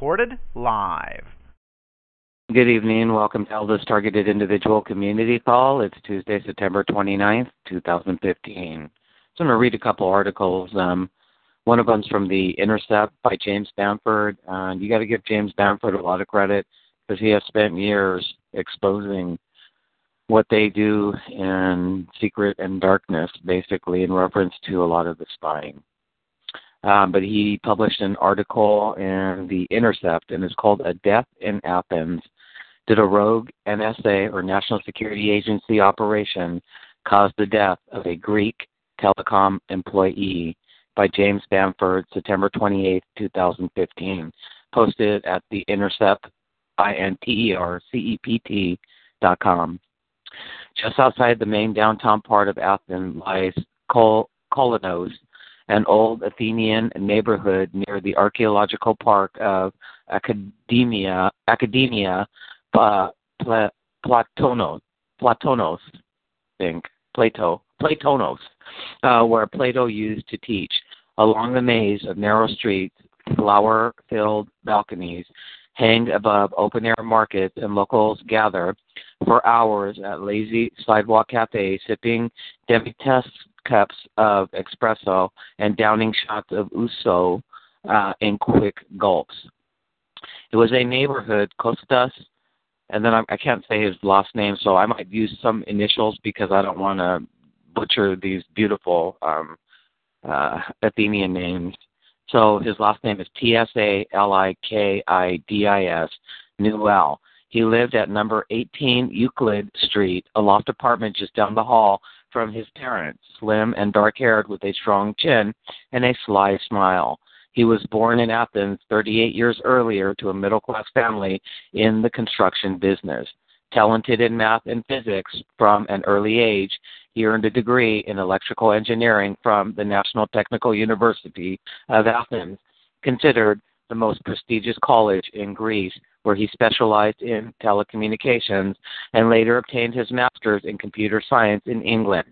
Recorded live. Good evening. Welcome to Elvis Targeted Individual Community Call. It's Tuesday, September 29th, 2015. So I'm going to read a couple articles. Um, one of them's from The Intercept by James Bamford. Uh, you got to give James Bamford a lot of credit because he has spent years exposing what they do in secret and darkness, basically, in reference to a lot of the spying. Um, but he published an article in The Intercept, and it's called A Death in Athens. Did a rogue NSA or National Security Agency operation cause the death of a Greek telecom employee by James Bamford, September 28, 2015, posted at The Intercept, I-N-T-E-R-C-E-P-T dot com. Just outside the main downtown part of Athens lies Kol- Kolonos, an old Athenian neighborhood near the archaeological park of Academia, Academia Pla, Platonos, Platonos, I think, Plato, Platonos, uh, where Plato used to teach. Along the maze of narrow streets, flower filled balconies hang above open air markets, and locals gather for hours at lazy sidewalk cafes, sipping demi-tasse cups of espresso and downing shots of ouzo uh, in quick gulps. It was a neighborhood, Kostas, and then I, I can't say his last name, so I might use some initials because I don't want to butcher these beautiful um, uh, Athenian names. So his last name is T S A L I K I D I S, Newell. He lived at number 18 Euclid Street, a loft apartment just down the hall from his parents, slim and dark haired with a strong chin and a sly smile. He was born in Athens 38 years earlier to a middle class family in the construction business. Talented in math and physics from an early age, he earned a degree in electrical engineering from the National Technical University of Athens, considered the most prestigious college in Greece, where he specialized in telecommunications and later obtained his master's in computer science in England.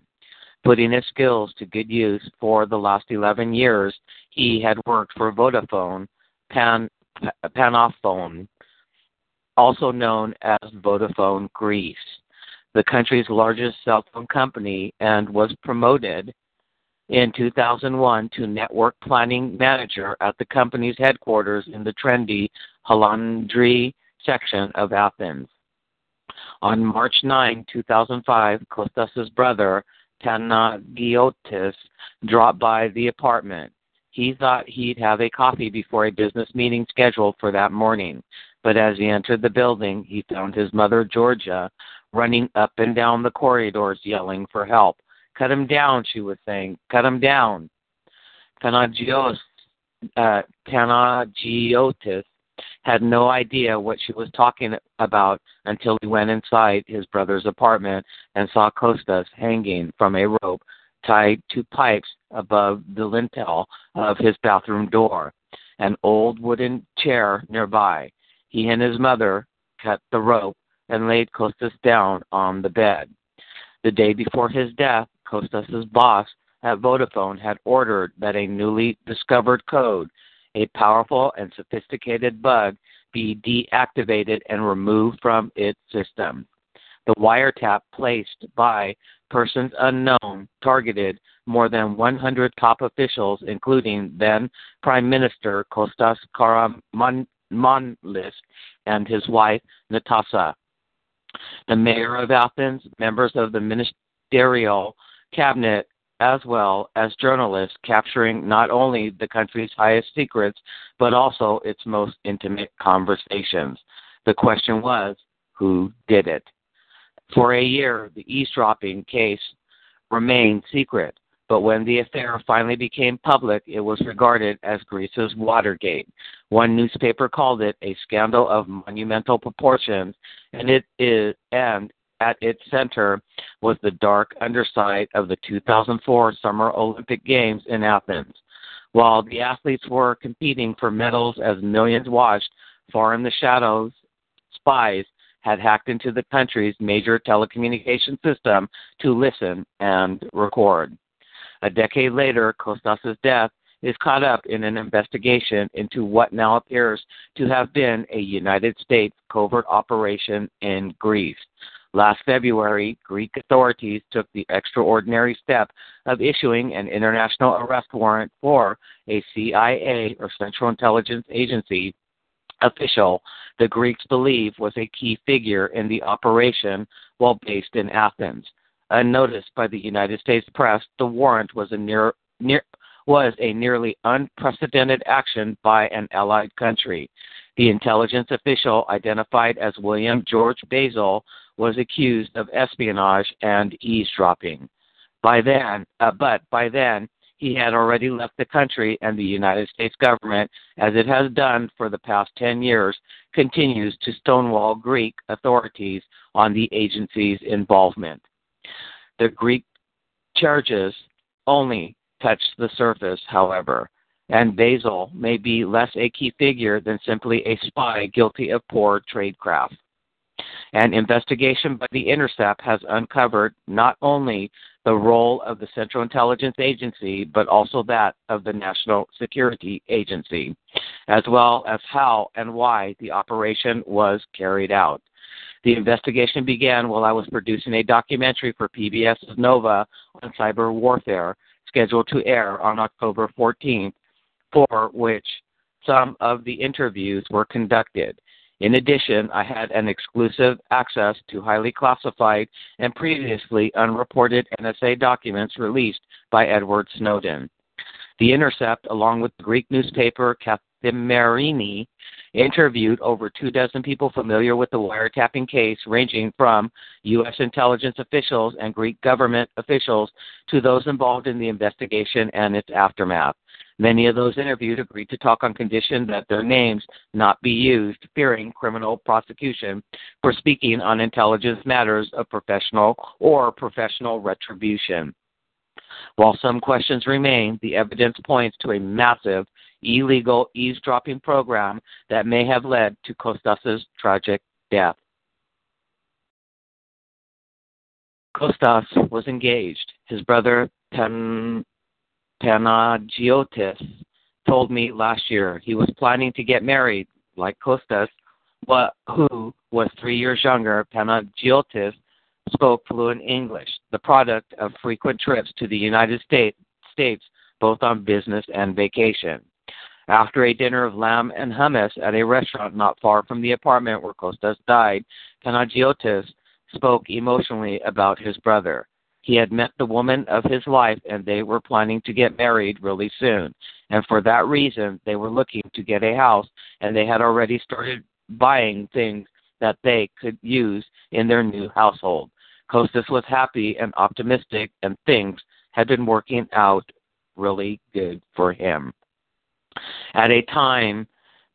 Putting his skills to good use for the last 11 years, he had worked for Vodafone, Pan, Panafon, also known as Vodafone Greece the country's largest cell phone company, and was promoted in 2001 to network planning manager at the company's headquarters in the trendy Halandri section of Athens. On March 9, 2005, Kostas' brother, Panagiotis, dropped by the apartment. He thought he'd have a coffee before a business meeting scheduled for that morning, but as he entered the building, he found his mother, Georgia, running up and down the corridors yelling for help. Cut him down, she was saying. Cut him down. Panagios, uh, Panagiotis had no idea what she was talking about until he went inside his brother's apartment and saw Kostas hanging from a rope tied to pipes above the lintel of his bathroom door, an old wooden chair nearby. He and his mother cut the rope and laid Kostas down on the bed. The day before his death, Kostas's boss at Vodafone had ordered that a newly discovered code, a powerful and sophisticated bug, be deactivated and removed from its system. The wiretap placed by persons unknown targeted more than 100 top officials, including then Prime Minister Kostas Karamanlis and his wife Natasha the mayor of Athens, members of the ministerial cabinet, as well as journalists capturing not only the country's highest secrets, but also its most intimate conversations. The question was, who did it? For a year, the eavesdropping case remained secret, but when the affair finally became public, it was regarded as Greece's Watergate. One newspaper called it a scandal of monumental proportions, and it is and at its center was the dark underside of the 2004 Summer Olympic Games in Athens. While the athletes were competing for medals as millions watched, far in the shadows, spies had hacked into the country's major telecommunication system to listen and record. A decade later, Kostas's death is caught up in an investigation into what now appears to have been a United States covert operation in Greece. Last February, Greek authorities took the extraordinary step of issuing an international arrest warrant for a CIA or Central Intelligence Agency official the Greeks believe was a key figure in the operation while based in Athens. Unnoticed by the United States press, the warrant was a near, near was a nearly unprecedented action by an allied country. The intelligence official, identified as William George Basil, was accused of espionage and eavesdropping. By then, uh, but by then, he had already left the country, and the United States government, as it has done for the past 10 years, continues to stonewall Greek authorities on the agency's involvement. The Greek charges only touch the surface, however, and Basil may be less a key figure than simply a spy guilty of poor tradecraft. An investigation by the Intercept has uncovered not only the role of the Central Intelligence Agency, but also that of the National Security Agency, as well as how and why the operation was carried out. The investigation began while I was producing a documentary for PBS Nova on cyber warfare, scheduled to air on October 14th, for which some of the interviews were conducted. In addition, I had an exclusive access to highly classified and previously unreported NSA documents released by Edward Snowden. The Intercept, along with the Greek newspaper Kathimerini, interviewed over two dozen people familiar with the wiretapping case, ranging from U.S. intelligence officials and Greek government officials to those involved in the investigation and its aftermath. Many of those interviewed agreed to talk on condition that their names not be used, fearing criminal prosecution for speaking on intelligence matters of professional or professional retribution. While some questions remain, the evidence points to a massive illegal eavesdropping program that may have led to Kostas's tragic death. Kostas was engaged. His brother Panagiotis told me last year he was planning to get married, like Kostas, but who was three years younger. Panagiotis spoke fluent English, the product of frequent trips to the United States both on business and vacation. After a dinner of lamb and hummus at a restaurant not far from the apartment where Kostas died, Panagiotis spoke emotionally about his brother. He had met the woman of his life and they were planning to get married really soon. And for that reason, they were looking to get a house and they had already started buying things that they could use in their new household. Kostas was happy and optimistic, and things had been working out really good for him. At a time,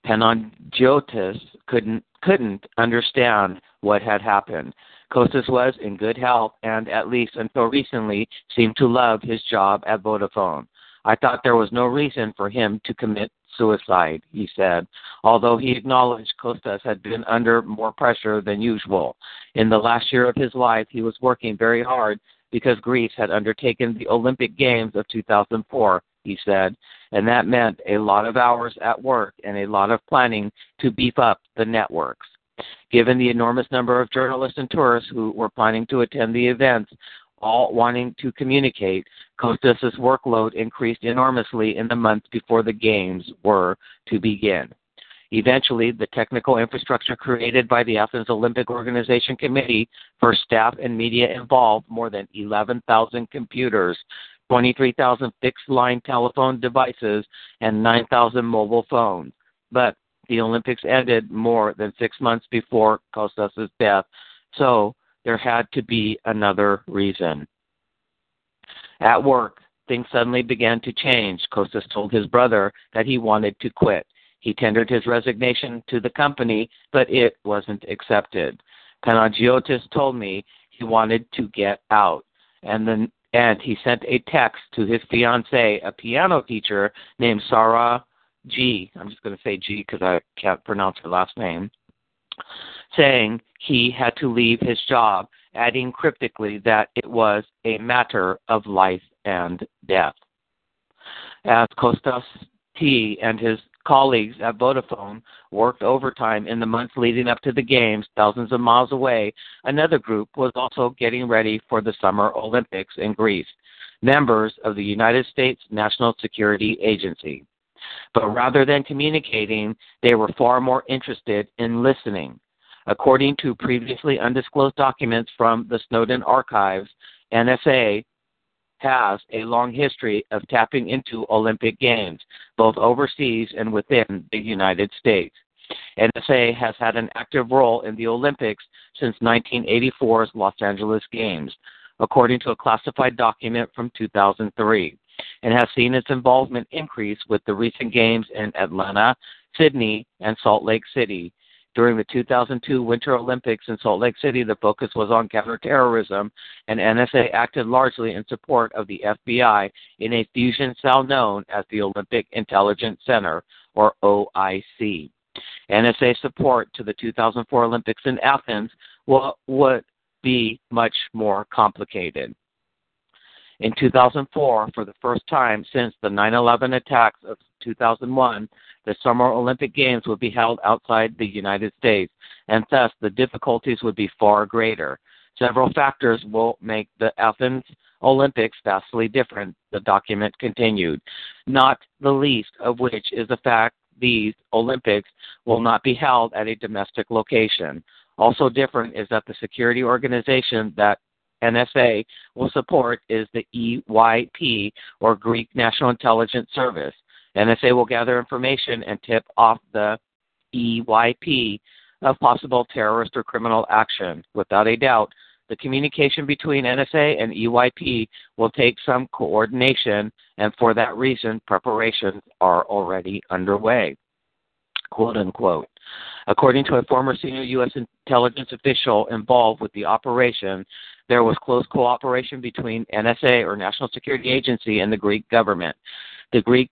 Panagiotis couldn't couldn't understand what had happened. Kostas was in good health and, at least until recently, seemed to love his job at Vodafone. I thought there was no reason for him to commit suicide, he said, although he acknowledged Kostas had been under more pressure than usual. In the last year of his life, he was working very hard because Greece had undertaken the Olympic Games of 2004, he said, and that meant a lot of hours at work and a lot of planning to beef up the networks. Given the enormous number of journalists and tourists who were planning to attend the events, all wanting to communicate, Kostas's workload increased enormously in the months before the games were to begin. Eventually, the technical infrastructure created by the Athens Olympic Organization Committee for staff and media involved more than 11,000 computers, 23,000 fixed line telephone devices, and 9,000 mobile phones. But the Olympics ended more than six months before Kostas' death, so there had to be another reason. At work, things suddenly began to change. Kostas told his brother that he wanted to quit. He tendered his resignation to the company, but it wasn't accepted. Panagiotis told me he wanted to get out, and then and he sent a text to his fiancee, a piano teacher named Sarah G. I'm just going to say G because I can't pronounce her last name, saying he had to leave his job, adding cryptically that it was a matter of life and death. As Kostas T and his colleagues at Vodafone worked overtime in the months leading up to the games, thousands of miles away, another group was also getting ready for the Summer Olympics in Greece, members of the United States National Security Agency. But rather than communicating, they were far more interested in listening. According to previously undisclosed documents from the Snowden archives, NSA has a long history of tapping into Olympic Games, both overseas and within the United States. NSA has had an active role in the Olympics since 1984's Los Angeles Games, according to a classified document from 2003, and has seen its involvement increase with the recent games in Atlanta, Sydney, and Salt Lake City, during the 2002 Winter Olympics in Salt Lake City, the focus was on counterterrorism, and NSA acted largely in support of the FBI in a fusion cell known as the Olympic Intelligence Center, or OIC. NSA support to the 2004 Olympics in Athens would be much more complicated. In 2004, for the first time since the 9 11 attacks of 2001, the Summer Olympic Games would be held outside the United States, and thus the difficulties would be far greater. Several factors will make the Athens Olympics vastly different, the document continued, not the least of which is the fact these Olympics will not be held at a domestic location. Also different is that the security organization that NSA will support is the EYP, or Greek National Intelligence Service. NSA will gather information and tip off the EYP of possible terrorist or criminal action. Without a doubt, the communication between NSA and EYP will take some coordination, and for that reason, preparations are already underway. Quote unquote. According to a former senior U.S. intelligence official involved with the operation, there was close cooperation between NSA or National Security Agency and the Greek government. The Greek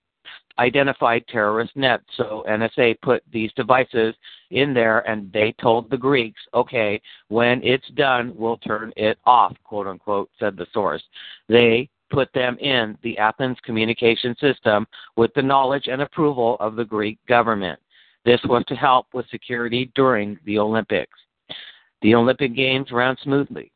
identified terrorist nets. So NSA put these devices in there and they told the Greeks, okay, when it's done, we'll turn it off, quote unquote, said the source. They put them in the Athens communication system with the knowledge and approval of the Greek government. This was to help with security during the Olympics. The Olympic Games ran smoothly.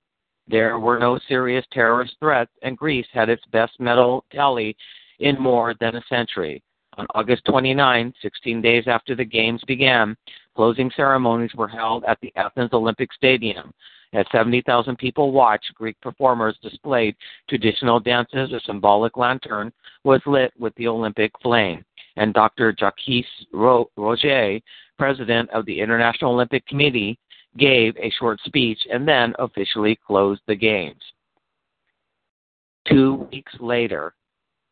There were no serious terrorist threats, and Greece had its best medal tally in more than a century. On August 29, 16 days after the Games began, closing ceremonies were held at the Athens Olympic Stadium. As 70,000 people watched, Greek performers displayed traditional dances. A symbolic lantern was lit with the Olympic flame. And Dr. Jacques Rogge, president of the International Olympic Committee, gave a short speech and then officially closed the Games. Two weeks later,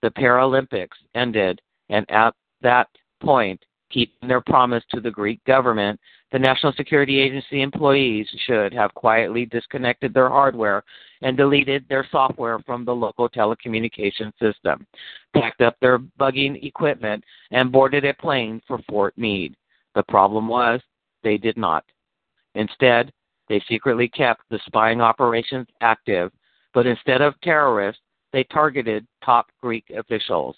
the Paralympics ended and at that point, keeping their promise to the Greek government, the National Security Agency employees should have quietly disconnected their hardware and deleted their software from the local telecommunication system, packed up their bugging equipment, and boarded a plane for Fort Meade. The problem was they did not. Instead, they secretly kept the spying operations active, but instead of terrorists, they targeted top Greek officials.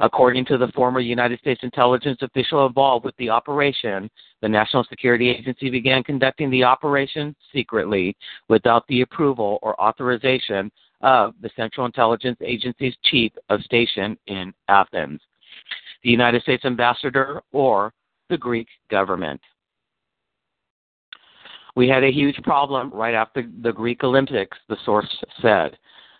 According to the former United States intelligence official involved with the operation, the National Security Agency began conducting the operation secretly without the approval or authorization of the Central Intelligence Agency's chief of station in Athens, the United States ambassador, or the Greek government. We had a huge problem right after the Greek Olympics, the source said.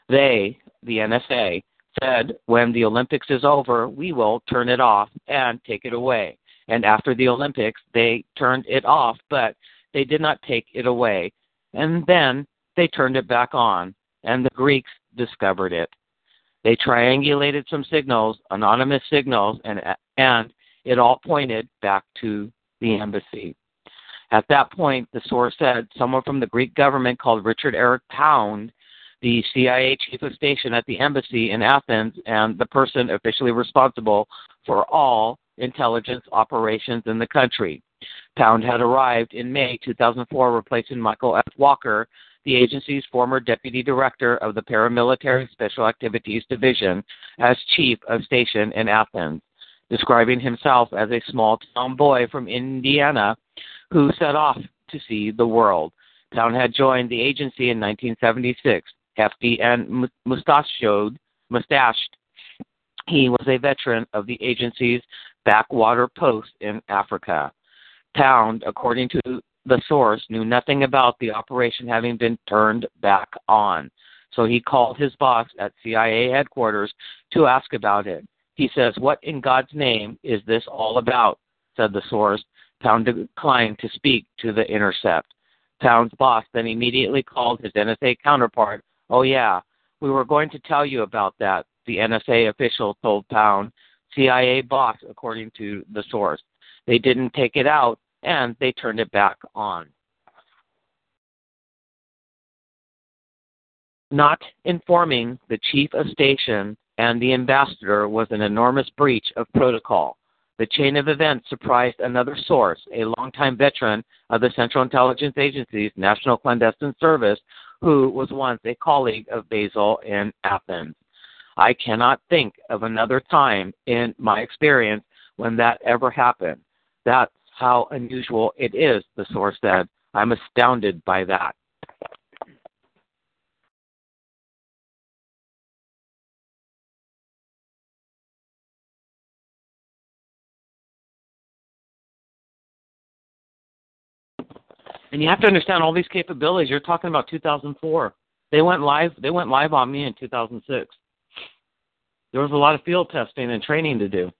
They, the NSA, said, when the Olympics is over, we will turn it off and take it away. And after the Olympics, they turned it off, but they did not take it away. And then they turned it back on, and the Greeks discovered it. They triangulated some signals, anonymous signals, and and it all pointed back to the embassy. At that point, the source said someone from the Greek government called Richard Eric Pound, the CIA chief of station at the embassy in Athens, and the person officially responsible for all intelligence operations in the country. Pound had arrived in May 2004, replacing Michael F. Walker, the agency's former deputy director of the Paramilitary Special Activities Division, as chief of station in Athens. Describing himself as a small town boy from Indiana who set off to see the world. Pound had joined the agency in 1976, hefty and mustachioed, mustached. He was a veteran of the agency's backwater post in Africa. Pound, according to the source, knew nothing about the operation having been turned back on. So he called his boss at CIA headquarters to ask about it. He says, What in God's name is this all about? said the source. Pound declined to speak to the intercept. Pound's boss then immediately called his NSA counterpart. Oh, yeah, we were going to tell you about that, the NSA official told Pound, CIA boss, according to the source. They didn't take it out, and they turned it back on. Not informing the chief of station and the ambassador was an enormous breach of protocol. The chain of events surprised another source, a longtime veteran of the Central Intelligence Agency's National Clandestine Service, who was once a colleague of Basil in Athens. I cannot think of another time in my experience when that ever happened. That's how unusual it is, the source said. I'm astounded by that. And you have to understand all these capabilities. You're talking about 2004. They went live. They went live on me in 2006. There was a lot of field testing and training to do.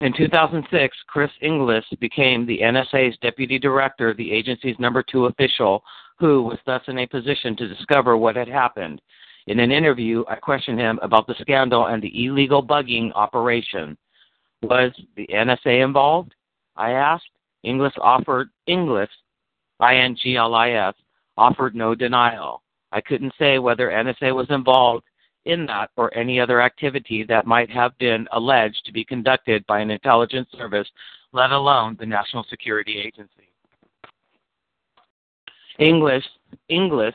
In 2006, Chris Inglis became the NSA's deputy director, the agency's number two official, who was thus in a position to discover what had happened. In an interview, I questioned him about the scandal and the illegal bugging operation. Was the NSA involved? I asked. Inglis offered Inglis, I-N-G-L-I-S, offered no denial. I couldn't say whether NSA was involved in that or any other activity that might have been alleged to be conducted by an intelligence service, let alone the National Security Agency. English, Inglis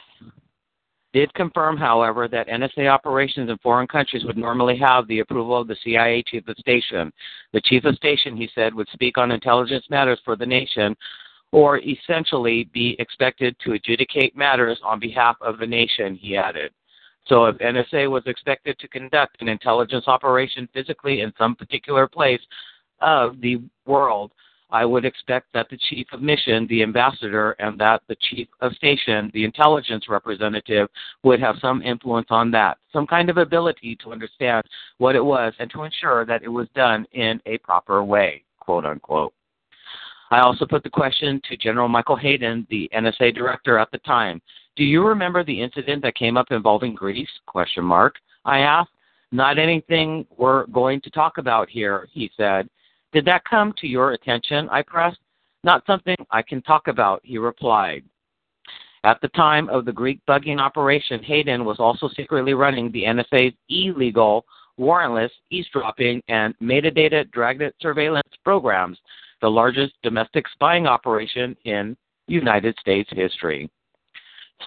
did confirm, however, that NSA operations in foreign countries would normally have the approval of the CIA chief of station. The chief of station, he said, would speak on intelligence matters for the nation or essentially be expected to adjudicate matters on behalf of the nation, he added. So if NSA was expected to conduct an intelligence operation physically in some particular place of the world, I would expect that the chief of mission, the ambassador, and that the chief of station, the intelligence representative, would have some influence on that, some kind of ability to understand what it was and to ensure that it was done in a proper way, quote unquote. I also put the question to General Michael Hayden, the NSA director at the time. Do you remember the incident that came up involving Greece? Question mark. I asked. Not anything we're going to talk about here, he said. Did that come to your attention? I pressed. Not something I can talk about, he replied. At the time of the Greek bugging operation, Hayden was also secretly running the NSA's illegal, warrantless eavesdropping and metadata dragnet surveillance programs, the largest domestic spying operation in United States history.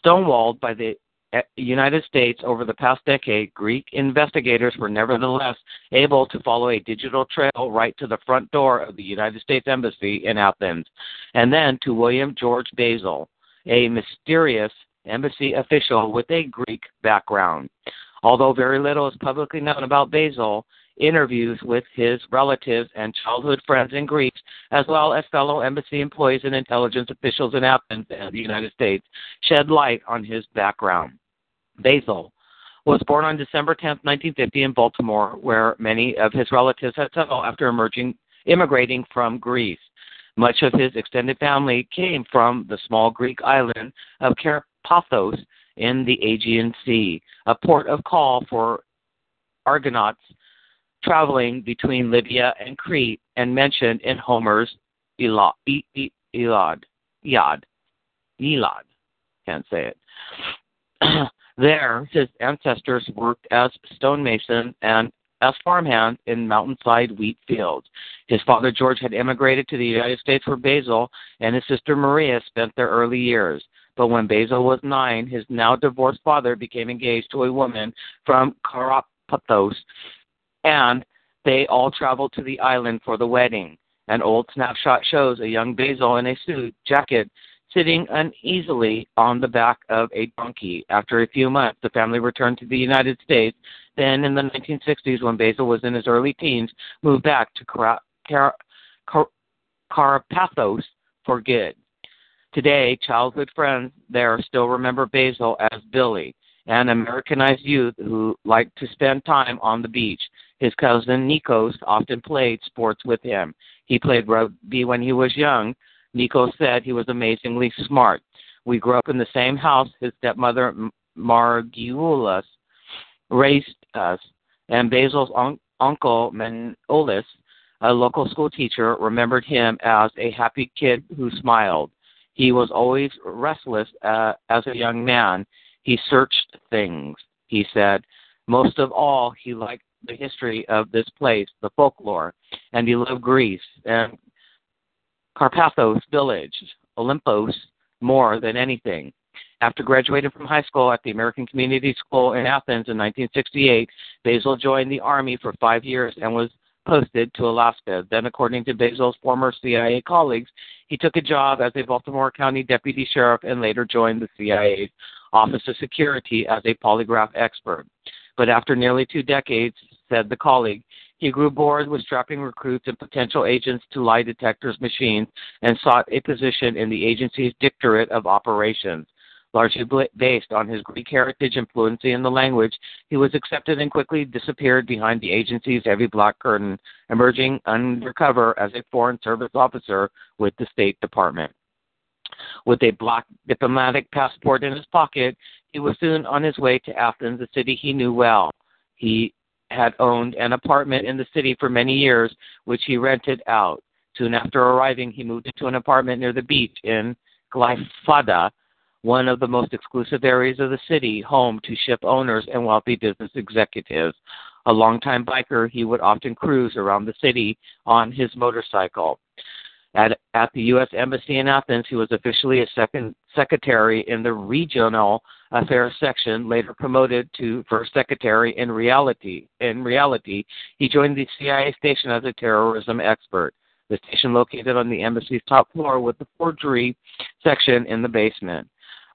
Stonewalled by the United States over the past decade, Greek investigators were nevertheless able to follow a digital trail right to the front door of the United States Embassy in Athens, and then to William George Basil, a mysterious embassy official with a Greek background. Although very little is publicly known about Basil, interviews with his relatives and childhood friends in Greece, as well as fellow embassy employees and intelligence officials in Athens and the United States, shed light on his background. Basil was born on December 10, 1950, in Baltimore, where many of his relatives had settled after emerging, immigrating from Greece. Much of his extended family came from the small Greek island of Carpathos in the Aegean Sea, a port of call for Argonauts traveling between Libya and Crete, and mentioned in Homer's. Iliad. Iliad. Iliad. Can't say it. there, his ancestors worked as stonemason and as farmhand in mountainside wheat fields. His father George had emigrated to the United States where Basil and his sister Maria spent their early years. But when Basil was nine, his now divorced father became engaged to a woman from Carpathos, and they all traveled to the island for the wedding. An old snapshot shows a young Basil in a suit jacket sitting uneasily on the back of a donkey. After a few months, the family returned to the United States. Then, in the 1960s, when Basil was in his early teens, moved back to Car- Car- Car- for good. Today, childhood friends there still remember Basil as Billy, an Americanized youth who liked to spend time on the beach. His cousin Nikos often played sports with him. He played rugby when he was young. Nikos said he was amazingly smart. We grew up in the same house. His stepmother, Margulis, raised us, and Basil's un- uncle, Manolis, a local school teacher, remembered him as a happy kid who smiled. He was always restless uh, as a young man. He searched things, he said. Most of all, he liked the history of this place, the folklore, and he loved Greece and Carpathos village, Olympos, more than anything. After graduating from high school at the American Community School in Athens in 1968, Basil joined the Army for five years and was posted to Alaska. Then, according to Basil's former CIA colleagues, he took a job as a Baltimore County deputy sheriff and later joined the CIA's Office of Security as a polygraph expert. But after nearly two decades, said the colleague, he grew bored with strapping recruits and potential agents to lie detectors machines and sought a position in the agency's Directorate of Operations. Largely based on his Greek heritage and fluency in the language, he was accepted and quickly disappeared behind the agency's heavy black curtain, emerging undercover as a Foreign Service officer with the State Department. With a black diplomatic passport in his pocket, he was soon on his way to Athens, a city he knew well. He had owned an apartment in the city for many years, which he rented out. Soon after arriving, he moved into an apartment near the beach in Glyfada, one of the most exclusive areas of the city, home to ship owners and wealthy business executives. A longtime biker, he would often cruise around the city on his motorcycle. At, at the U.S. Embassy in Athens, he was officially a second secretary in the regional affairs section, later promoted to first secretary in reality. In reality, he joined the CIA station as a terrorism expert. The station, located on the embassy's top floor with the forgery section in the basement,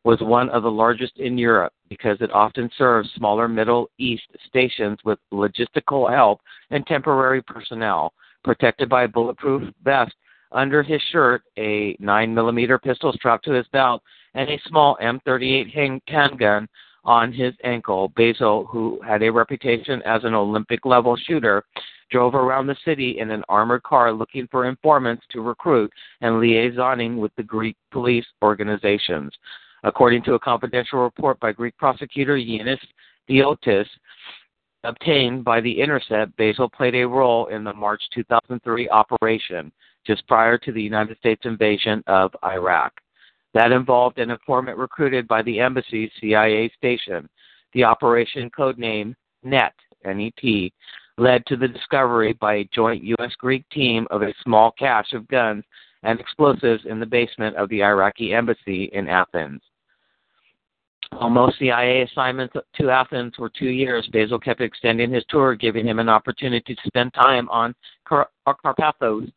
was one of the largest in Europe because it often serves smaller Middle East stations with logistical help and temporary personnel. Protected by a bulletproof vest under his shirt, a 9mm pistol strapped to his belt, and a small M38 handgun on his ankle. Basil, who had a reputation as an Olympic level shooter, drove around the city in an armored car looking for informants to recruit and liaisoning with the Greek police organizations. According to a confidential report by Greek prosecutor Yanis Diotis, obtained by The Intercept, Basil played a role in the March 2003 operation just prior to the United States invasion of Iraq. That involved an informant recruited by the embassy's CIA station. The operation codename NET, N-E-T, led to the discovery by a joint U.S. Greek team of a small cache of guns and explosives in the basement of the Iraqi embassy in Athens. While most CIA assignments to Athens were two years, Basil kept extending his tour, giving him an opportunity to spend time on Car- Carpathos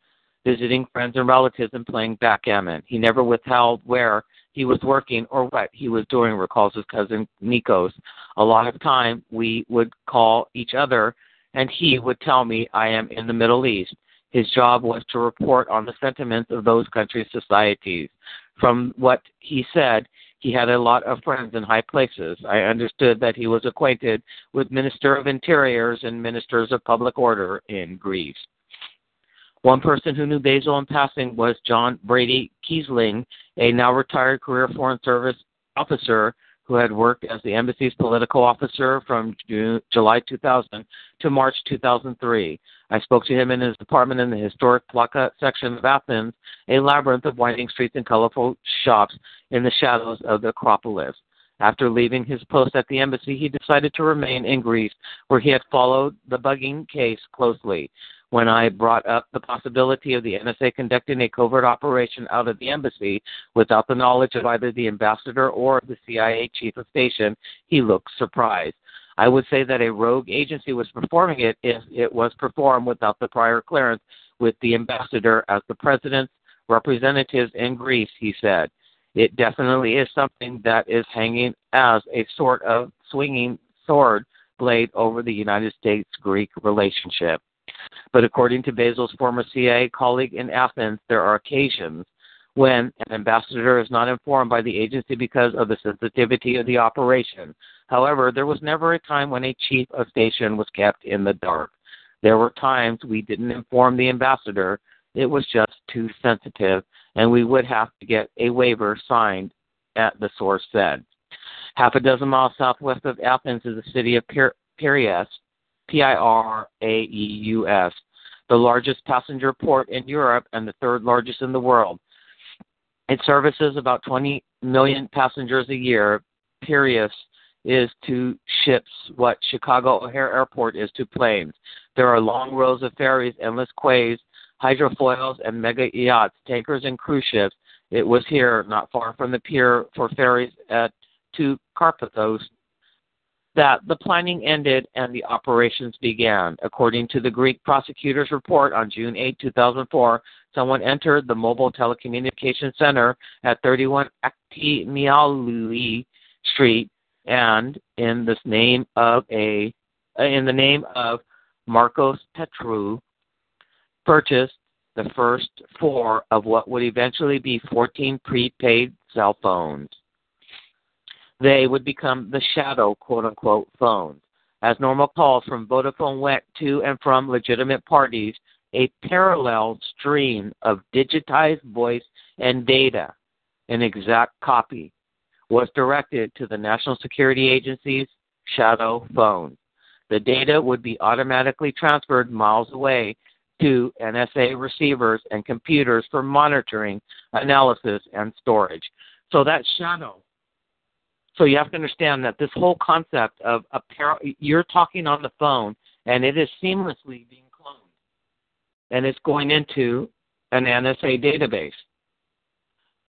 visiting friends and relatives and playing backgammon. He never withheld where he was working or what he was doing, recalls his cousin Nikos. A lot of time we would call each other and he would tell me I am in the Middle East. His job was to report on the sentiments of those countries' societies. From what he said, he had a lot of friends in high places. I understood that he was acquainted with Minister of Interiors and Ministers of Public Order in Greece. One person who knew Basil in passing was John Brady Kiesling, a now retired career Foreign Service officer who had worked as the embassy's political officer from June, July 2000 to March 2003. I spoke to him in his apartment in the historic Plaka section of Athens, a labyrinth of winding streets and colorful shops in the shadows of the Acropolis. After leaving his post at the embassy, he decided to remain in Greece, where he had followed the bugging case closely. When I brought up the possibility of the NSA conducting a covert operation out of the embassy without the knowledge of either the ambassador or the CIA chief of station, he looked surprised. I would say that a rogue agency was performing it if it was performed without the prior clearance with the ambassador as the president's representatives in Greece, he said. It definitely is something that is hanging as a sort of swinging sword blade over the United States Greek relationship. But according to Basil's former CIA colleague in Athens, there are occasions when an ambassador is not informed by the agency because of the sensitivity of the operation. However, there was never a time when a chief of station was kept in the dark. There were times we didn't inform the ambassador, it was just too sensitive, and we would have to get a waiver signed at the source said. Half a dozen miles southwest of Athens is the city of Piraeus, P I R A E U S, the largest passenger port in Europe and the third largest in the world. It services about 20 million passengers a year. Piraeus is to ships what Chicago O'Hare Airport is to planes. There are long rows of ferries, endless quays, hydrofoils, and mega yachts, tankers, and cruise ships. It was here, not far from the pier for ferries at to Carpathos, that the planning ended and the operations began. According to the Greek prosecutor's report on June 8, 2004, someone entered the mobile telecommunications center at 31 Akti Miaouli Street and in the name of a in the name of Marcos Petru purchased the first four of what would eventually be 14 prepaid cell phones. They would become the shadow quote unquote phones. As normal calls from Vodafone went to and from legitimate parties, a parallel stream of digitized voice and data, an exact copy, was directed to the National Security Agency's shadow phone. The data would be automatically transferred miles away to NSA receivers and computers for monitoring, analysis, and storage. So that shadow. So you have to understand that this whole concept of a par- you're talking on the phone and it is seamlessly being cloned, and it's going into an NSA database.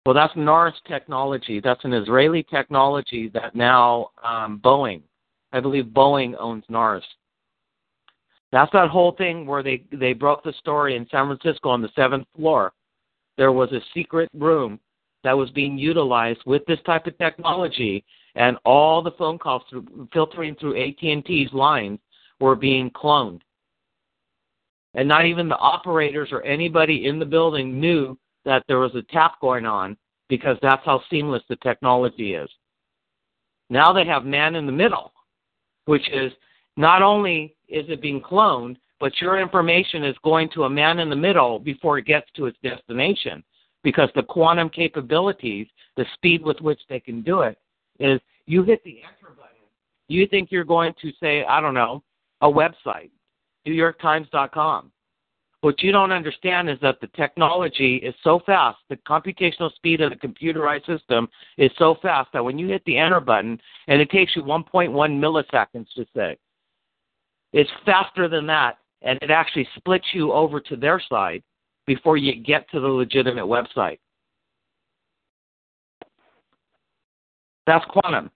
Well, that's Narus technology. That's an Israeli technology that now um, Boeing, I believe Boeing owns Narus. That's that whole thing where they they broke the story in San Francisco on the seventh floor. There was a secret room that was being utilized with this type of technology, and all the phone calls through, filtering through AT&T's lines were being cloned. And not even the operators or anybody in the building knew that there was a tap going on because that's how seamless the technology is. Now they have man in the middle, which is not only is it being cloned, but your information is going to a man in the middle before it gets to its destination because the quantum capabilities, the speed with which they can do it, is you hit the enter button. You think you're going to say, I don't know, a website, NewYorkTimes.com. What you don't understand is that the technology is so fast, the computational speed of the computerized system is so fast that when you hit the enter button, and it takes you 1.1 milliseconds to say, it's faster than that, and it actually splits you over to their side before you get to the legitimate website. That's quantum.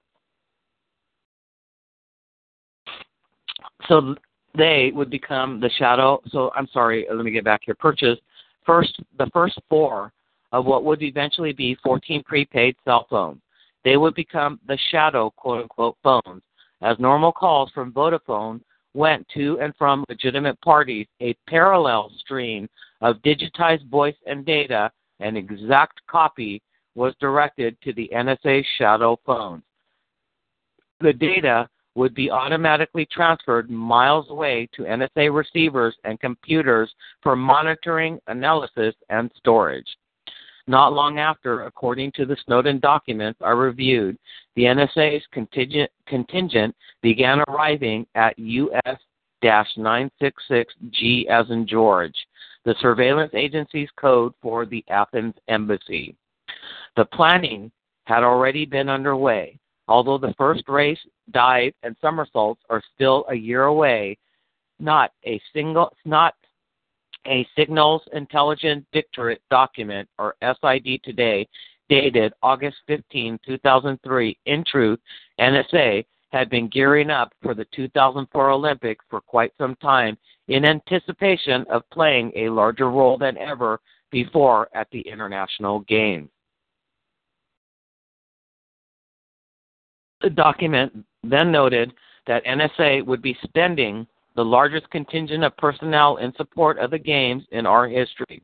So they would become the shadow. So I'm sorry, let me get back here. Purchase first the first four of what would eventually be 14 prepaid cell phones. They would become the shadow quote unquote phones. As normal calls from Vodafone went to and from legitimate parties, a parallel stream of digitized voice and data, an exact copy, was directed to the NSA shadow phones. The data would be automatically transferred miles away to NSA receivers and computers for monitoring, analysis, and storage. Not long after, according to the Snowden documents I reviewed, the NSA's contingent, contingent began arriving at US 966G as in George, the surveillance agency's code for the Athens embassy. The planning had already been underway. Although the first race, dive, and somersaults are still a year away, not a single, not a Signals Intelligence Directorate document, or SIDtoday, dated August 15, 2003, in truth, NSA had been gearing up for the 2004 Olympics for quite some time in anticipation of playing a larger role than ever before at the International Games. The document then noted that NSA would be spending the largest contingent of personnel in support of the Games in our history.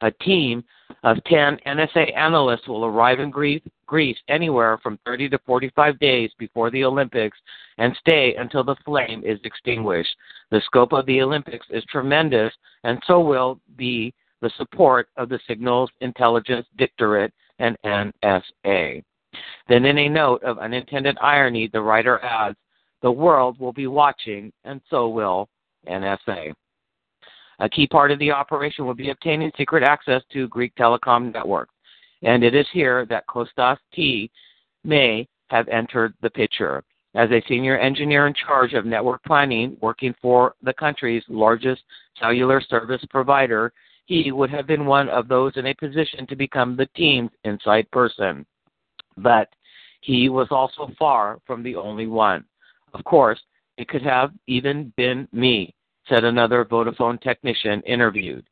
A team of 10 NSA analysts will arrive in Greece, Greece anywhere from 30 to 45 days before the Olympics and stay until the flame is extinguished. The scope of the Olympics is tremendous, and so will be the support of the Signals Intelligence Directorate and NSA. Then, in a note of unintended irony, the writer adds, the world will be watching, and so will NSA. A key part of the operation will be obtaining secret access to Greek telecom networks, and it is here that Kostas T. may have entered the picture. As a senior engineer in charge of network planning, working for the country's largest cellular service provider, he would have been one of those in a position to become the team's inside person. But he was also far from the only one. Of course, it could have even been me, said another Vodafone technician interviewed.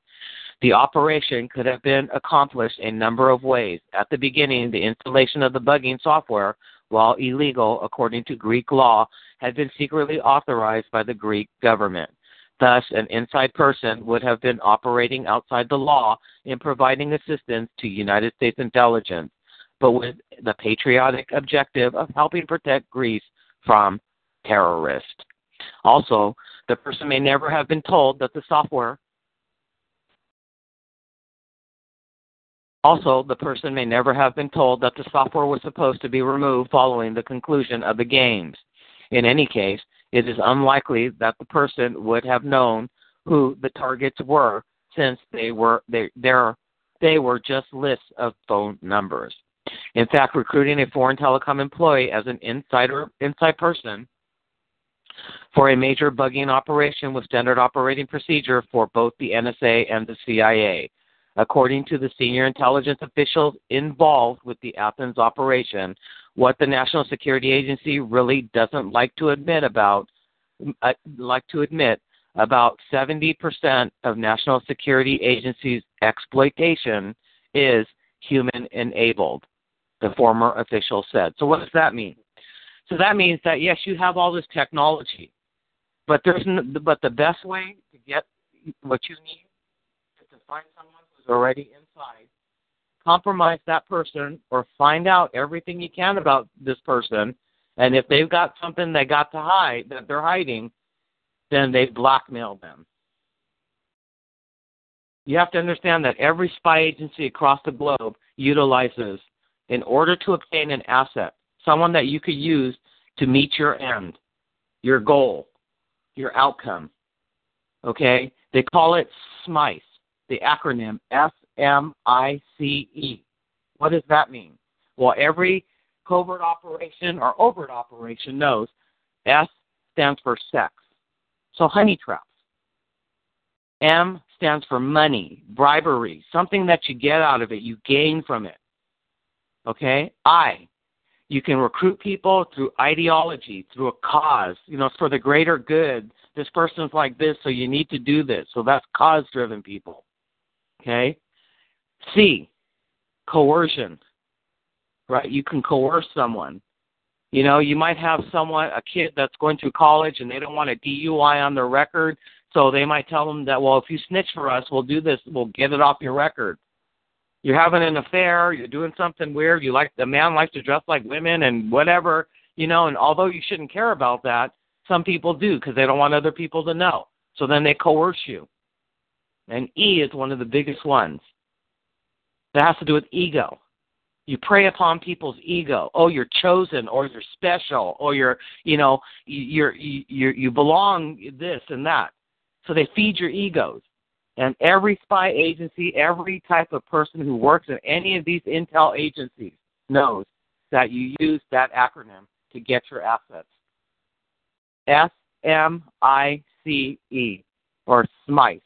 The operation could have been accomplished a number of ways. At the beginning, the installation of the bugging software, while illegal according to Greek law, had been secretly authorized by the Greek government. Thus, an inside person would have been operating outside the law in providing assistance to United States intelligence, but with the patriotic objective of helping protect Greece from terrorist. Also, the person may never have been told that the software Also, the person may never have been told that the software was supposed to be removed following the conclusion of the games. In any case, it is unlikely that the person would have known who the targets were since they were they, they were just lists of phone numbers. In fact, recruiting a foreign telecom employee as an insider inside person for a major bugging operation with standard operating procedure for both the NSA and the CIA. According to the senior intelligence officials involved with the Athens operation, what the National Security Agency really doesn't like to admit about uh, like to admit about 70% of National Security Agency's exploitation is human enabled, the former official said. So what does that mean? So that means that yes, you have all this technology, but there's n- but the best way to get what you need is to find someone who's already inside, compromise that person, or find out everything you can about this person, and if they've got something they got to hide that they're hiding, then they blackmail them. You have to understand that every spy agency across the globe utilizes, in order to obtain an asset, someone that you could use to meet your end, your goal, your outcome. Okay? They call it SMICE, the acronym S M I C E. What does that mean? Well, every covert operation or overt operation knows S stands for sex. So honey traps. M stands for money, bribery, something that you get out of it, you gain from it. Okay? I you can recruit people through ideology, through a cause, you know, for the greater good. This person's like this, so you need to do this. So that's cause driven people. Okay? C, coercion. Right? You can coerce someone. You know, you might have someone, a kid that's going through college and they don't want a DUI on their record, so they might tell them that, well, if you snitch for us, we'll do this, we'll get it off your record you're having an affair, you're doing something weird, you like the man likes to dress like women and whatever, you know, and although you shouldn't care about that, some people do because they don't want other people to know. So then they coerce you. And E is one of the biggest ones. That has to do with ego. You prey upon people's ego. Oh, you're chosen, or you're special, or you're, you know, you're you you belong this and that. So they feed your egos. And every spy agency, every type of person who works in any of these intel agencies knows that you use that acronym to get your assets. S M I C E, or SMICE.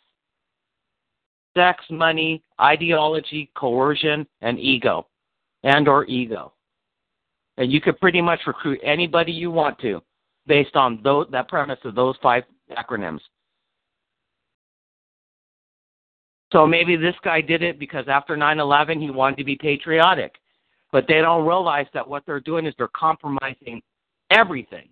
Sex, money, ideology, coercion, and ego and or ego. And you could pretty much recruit anybody you want to based on those, that premise of those five acronyms. So maybe this guy did it because after 9 11 he wanted to be patriotic. But they don't realize that what they're doing is they're compromising everything.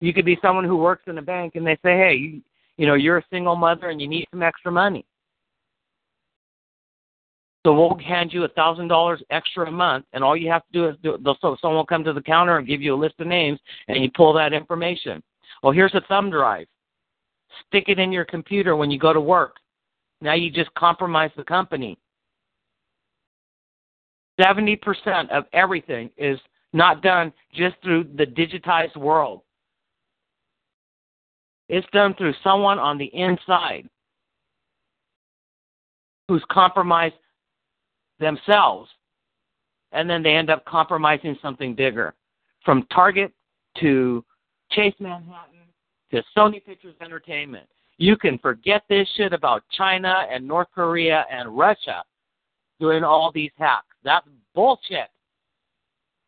You could be someone who works in a bank and they say, hey, you, you know, you're a single mother and you need some extra money. So we'll hand you a thousand dollars extra a month, and all you have to do is do. So someone will come to the counter and give you a list of names, and you pull that information. Well, here's a thumb drive. Stick it in your computer when you go to work. Now you just compromise the company. Seventy percent of everything is not done just through the digitized world. It's done through someone on the inside who's compromised themselves, and then they end up compromising something bigger. From Target to Chase Manhattan to Sony Pictures Entertainment. You can forget this shit about China and North Korea and Russia doing all these hacks. That's bullshit.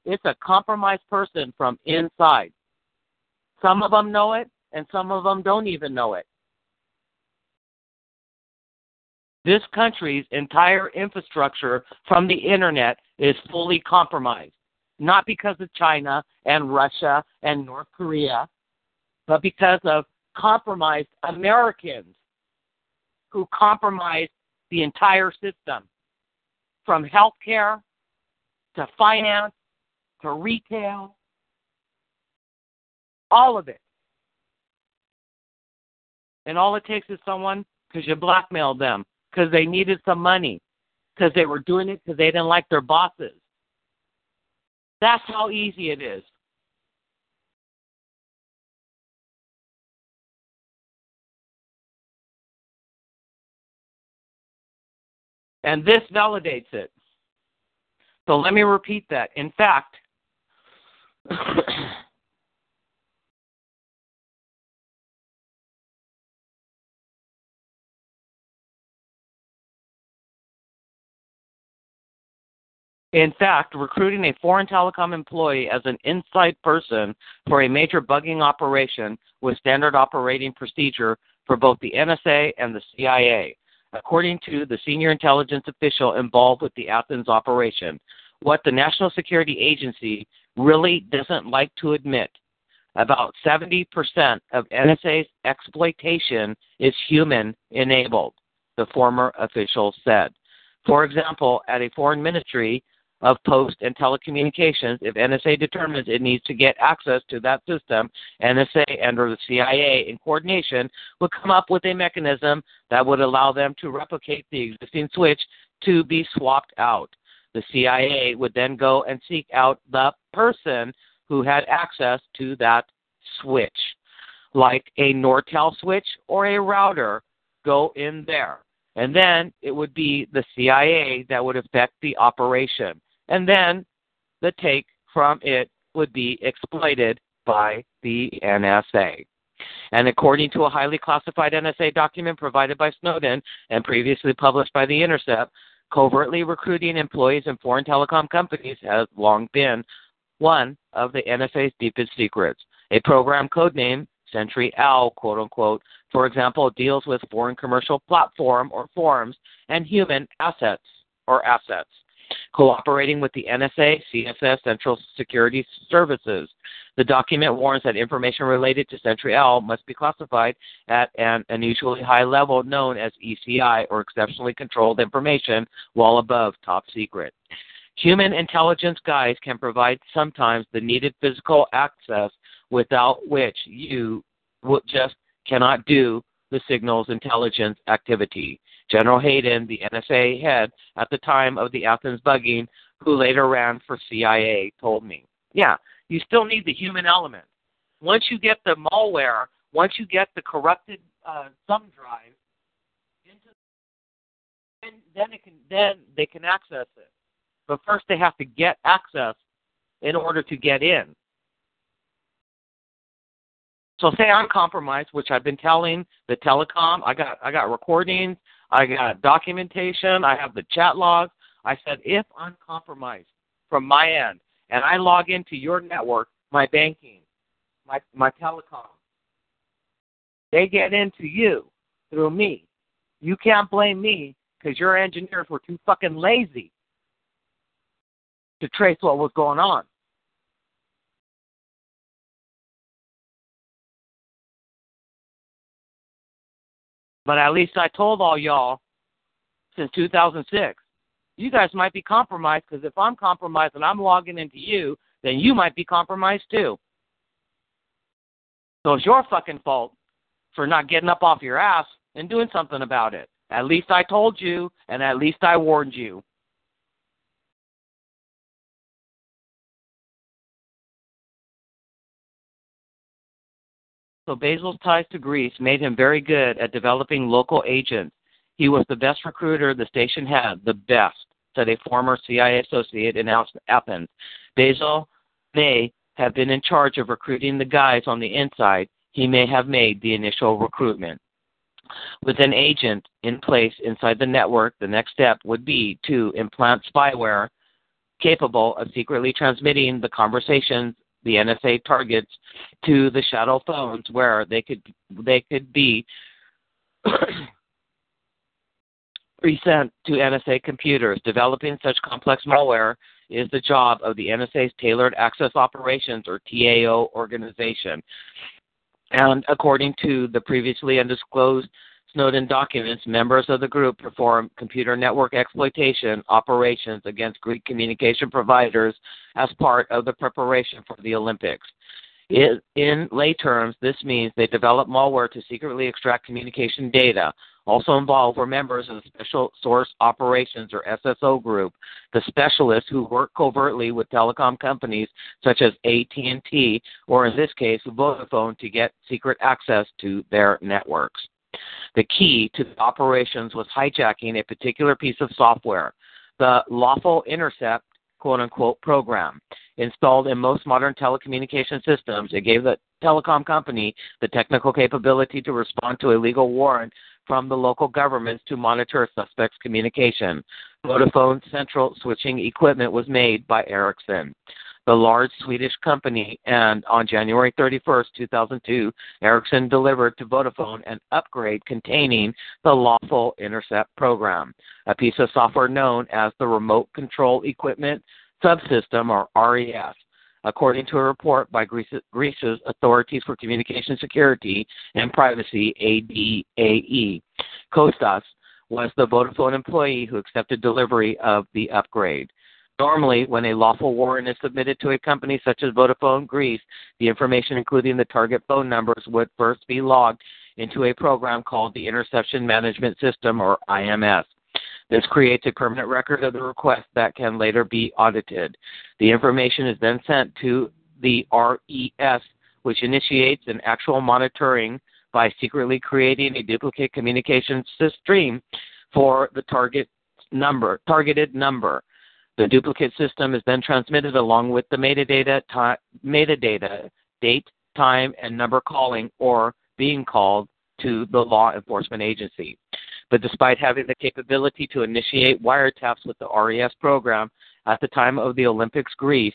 It's a compromised person from inside. Some of them know it, and some of them don't even know it. This country's entire infrastructure from the internet is fully compromised. Not because of China and Russia and North Korea, but because of compromised Americans who compromised the entire system from healthcare to finance to retail, all of it. And all it takes is someone, because you blackmailed them, because they needed some money, because they were doing it because they didn't like their bosses. That's how easy it is. And this validates it. So let me repeat that. In fact, In fact, recruiting a foreign telecom employee as an inside person for a major bugging operation was standard operating procedure for both the NSA and the CIA, according to the senior intelligence official involved with the Athens operation. What the National Security Agency really doesn't like to admit about 70% of NSA's exploitation is human enabled, the former official said. For example, at a foreign ministry, of Post and Telecommunications, if NSA determines it needs to get access to that system, NSA and or the CIA in coordination would come up with a mechanism that would allow them to replicate the existing switch to be swapped out. The CIA would then go and seek out the person who had access to that switch, like a Nortel switch or a router, go in there. And then it would be the CIA that would affect the operation and then the take from it would be exploited by the NSA. And according to a highly classified NSA document provided by Snowden and previously published by The Intercept, covertly recruiting employees in foreign telecom companies has long been one of the NSA's deepest secrets. A program codename, Sentry Owl, quote unquote, for example, deals with foreign commercial platform or forms and human assets or assets cooperating with the NSA, CSS, Central Security Services. The document warns that information related to Sentry Owl must be classified at an unusually high level known as ECI or exceptionally controlled information, while above top secret. Human intelligence guys can provide sometimes the needed physical access without which you just cannot do the signal's intelligence activity. General Hayden, the NSA head at the time of the Athens bugging, who later ran for CIA, told me. Yeah, you still need the human element. Once you get the malware, once you get the corrupted uh, thumb drive into, then then it can then they can access it. But first, they have to get access in order to get in. So say I'm compromised, which I've been telling the telecom. I got I got recordings, I got documentation, I have the chat logs. I said if I'm compromised from my end and I log into your network, my banking, my my telecom, they get into you through me. You can't blame me because your engineers were too fucking lazy to trace what was going on. But at least I told all y'all since 2006. You guys might be compromised because if I'm compromised and I'm logging into you, then you might be compromised too. So it's your fucking fault for not getting up off your ass and doing something about it. At least I told you, and at least I warned you. So Basil's ties to Greece made him very good at developing local agents. He was the best recruiter the station had, the best, said a former CIA associate in Athens. Basil may have been in charge of recruiting the guys on the inside. He may have made the initial recruitment. With an agent in place inside the network, the next step would be to implant spyware capable of secretly transmitting the conversations the NSA targets to the shadow phones where they could they could be resent to NSA computers. Developing such complex malware is the job of the NSA's Tailored Access Operations or TAO organization. And according to the previously undisclosed Snowden documents, members of the group perform computer network exploitation operations against Greek communication providers as part of the preparation for the Olympics. In lay terms, this means they develop malware to secretly extract communication data. Also involved were members of the Special Source Operations or SSO group, the specialists who work covertly with telecom companies such as AT&T or in this case Vodafone to get secret access to their networks. The key to the operations was hijacking a particular piece of software, the Lawful Intercept quote unquote program. Installed in most modern telecommunication systems, it gave the telecom company the technical capability to respond to a legal warrant from the local governments to monitor a suspect's communication. Vodafone central switching equipment was made by Ericsson the large Swedish company, and on January 31, 2002, Ericsson delivered to Vodafone an upgrade containing the Lawful Intercept program, a piece of software known as the Remote Control Equipment Subsystem, or RES. According to a report by Greece's Authorities for Communication Security and Privacy, ADAE, Kostas was the Vodafone employee who accepted delivery of the upgrade. Normally, when a lawful warrant is submitted to a company such as Vodafone Greece, the information, including the target phone numbers, would first be logged into a program called the Interception Management System, or IMS. This creates a permanent record of the request that can later be audited. The information is then sent to the RES, which initiates an actual monitoring by secretly creating a duplicate communication stream for the target number, targeted number. The duplicate system is then transmitted along with the metadata, metadata, date, time, and number calling or being called to the law enforcement agency. But despite having the capability to initiate wiretaps with the RES program at the time of the Olympics Greece,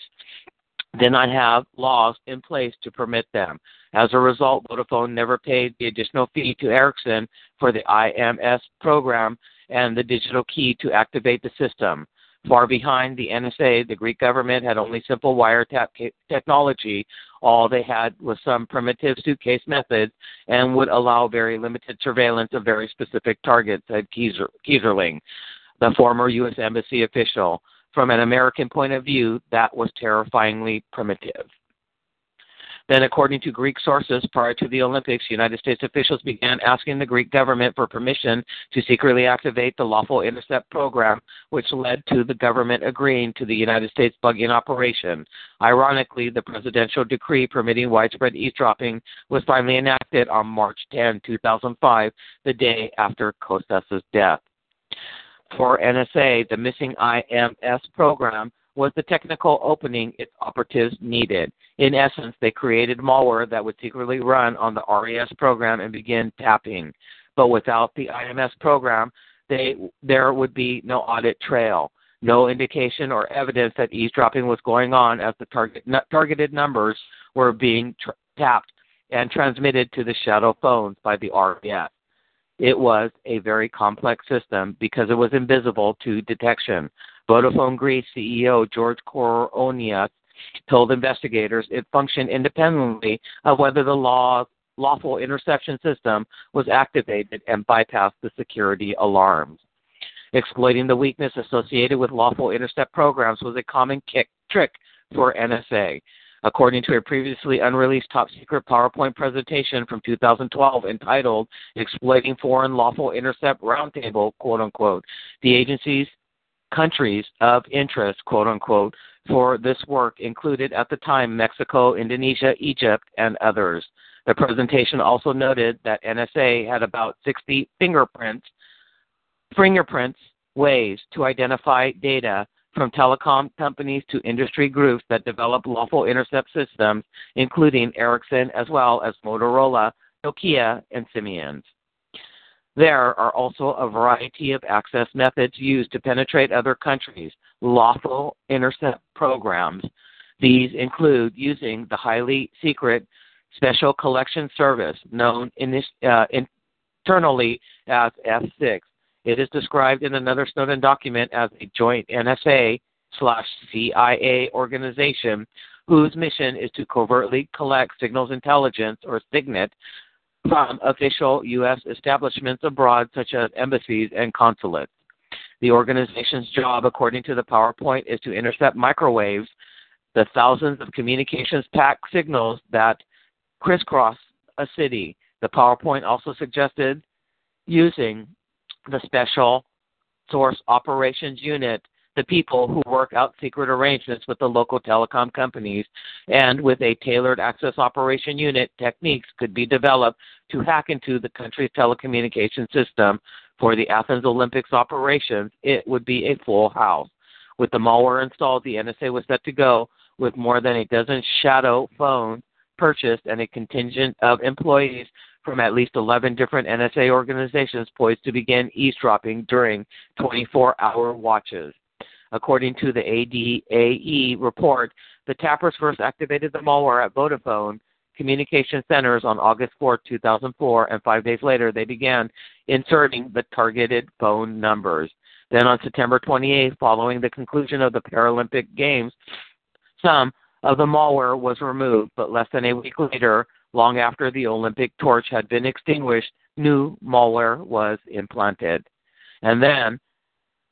did not have laws in place to permit them. As a result, Vodafone never paid the additional fee to Ericsson for the IMS program and the digital key to activate the system. Far behind the NSA, the Greek government had only simple wiretap technology. All they had was some primitive suitcase methods and would allow very limited surveillance of very specific targets, said Kiesling, the former U.S. Embassy official. From an American point of view, that was terrifyingly primitive. Then, according to Greek sources, prior to the Olympics, United States officials began asking the Greek government for permission to secretly activate the lawful intercept program, which led to the government agreeing to the United States bugging operation. Ironically, the presidential decree permitting widespread eavesdropping was finally enacted on March 10, 2005, the day after Kostas' death. For NSA, the missing IMS program was the technical opening its operatives needed. In essence, they created malware that would secretly run on the RES program and begin tapping. But without the IMS program, they, there would be no audit trail, no indication or evidence that eavesdropping was going on as the target, targeted numbers were being tapped and transmitted to the shadow phones by the RES. It was a very complex system because it was invisible to detection. Vodafone Greece CEO George Koronias told investigators it functioned independently of whether the law, lawful interception system was activated and bypassed the security alarms. Exploiting the weakness associated with lawful intercept programs was a common kick, trick for NSA. According to a previously unreleased top secret PowerPoint presentation from 2012 entitled Exploiting Foreign Lawful Intercept Roundtable, quote unquote, the agency's countries of interest, quote unquote, for this work included at the time Mexico, Indonesia, Egypt, and others. The presentation also noted that NSA had about 60 fingerprints, fingerprints ways to identify data from telecom companies to industry groups that develop lawful intercept systems, including Ericsson as well as Motorola, Nokia, and Siemens. There are also a variety of access methods used to penetrate other countries' lawful intercept programs. These include using the highly secret Special Collection Service, known in this, uh, internally as F6. It is described in another Snowden document as a joint NSA slash CIA organization whose mission is to covertly collect signals intelligence or SIGINT from official U.S. establishments abroad, such as embassies and consulates. The organization's job, according to the PowerPoint, is to intercept microwaves, the thousands of communications packed signals that crisscross a city. The PowerPoint also suggested using the Special Source Operations Unit the people who work out secret arrangements with the local telecom companies, and with a tailored access operation unit, techniques could be developed to hack into the country's telecommunication system. For the Athens Olympics operations, it would be a full house. With the malware installed, the NSA was set to go with more than a dozen shadow phones purchased and a contingent of employees from at least 11 different NSA organizations poised to begin eavesdropping during 24 hour watches. According to the ADAE report, the tappers first activated the malware at Vodafone communication centers on August 4, 2004, and five days later they began inserting the targeted phone numbers. Then on September 28, following the conclusion of the Paralympic Games, some of the malware was removed, but less than a week later, long after the Olympic torch had been extinguished, new malware was implanted. And then,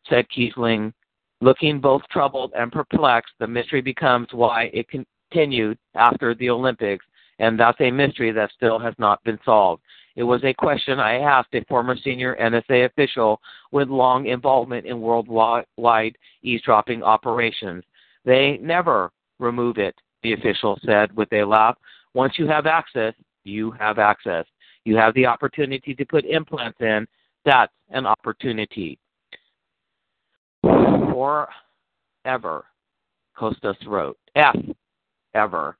said Kiesling, Looking both troubled and perplexed, the mystery becomes why it continued after the Olympics, and that's a mystery that still has not been solved. It was a question I asked a former senior NSA official with long involvement in worldwide eavesdropping operations. They never remove it, the official said with a laugh. Once you have access, you have access. You have the opportunity to put implants in. That's an opportunity forever, Costas wrote. F, ever,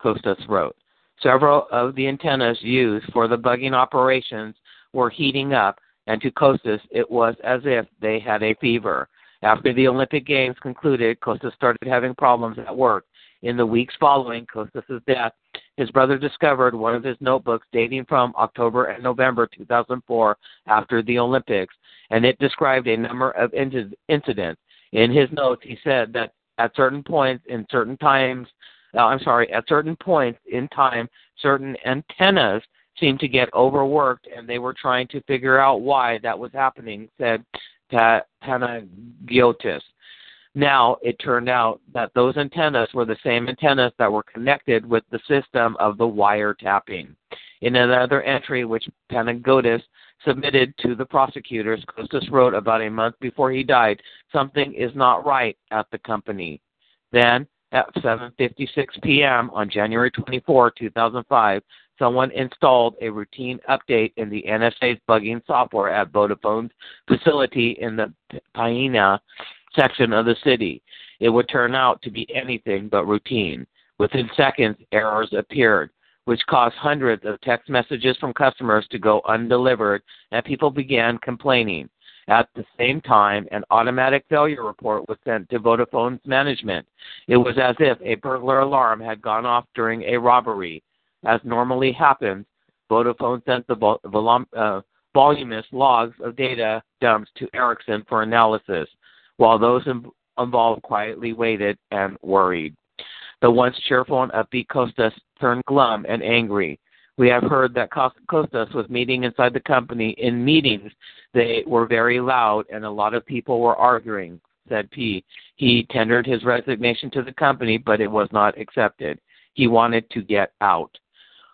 Costas wrote. Several of the antennas used for the bugging operations were heating up, and to Costas it was as if they had a fever. After the Olympic Games concluded, Costas started having problems at work. In the weeks following Kostas' death, his brother discovered one of his notebooks dating from October and November 2004 after the Olympics, and it described a number of incidents. In his notes, he said that at certain points in certain times, uh, I'm sorry, at certain points in time, certain antennas seemed to get overworked, and they were trying to figure out why that was happening, said Panagiotis. Now it turned out that those antennas were the same antennas that were connected with the system of the wiretapping. In another entry which Panagiotis submitted to the prosecutors, Kostas wrote about a month before he died, something is not right at the company. Then, at 7:56 p.m. on January 24, 2005, someone installed a routine update in the NSA's bugging software at Vodafone's facility in the Paiania section of the city. It would turn out to be anything but routine. Within seconds, errors appeared, which caused hundreds of text messages from customers to go undelivered, and people began complaining. At the same time, an automatic failure report was sent to Vodafone's management. It was as if a burglar alarm had gone off during a robbery. As normally happens, Vodafone sent the vol- uh, voluminous logs of data dumps to Ericsson for analysis, while those involved quietly waited and worried. The once cheerful and upbeat Costas turned glum and angry. We have heard that Costas was meeting inside the company. In meetings, they were very loud and a lot of people were arguing, said P. He tendered his resignation to the company, but it was not accepted. He wanted to get out.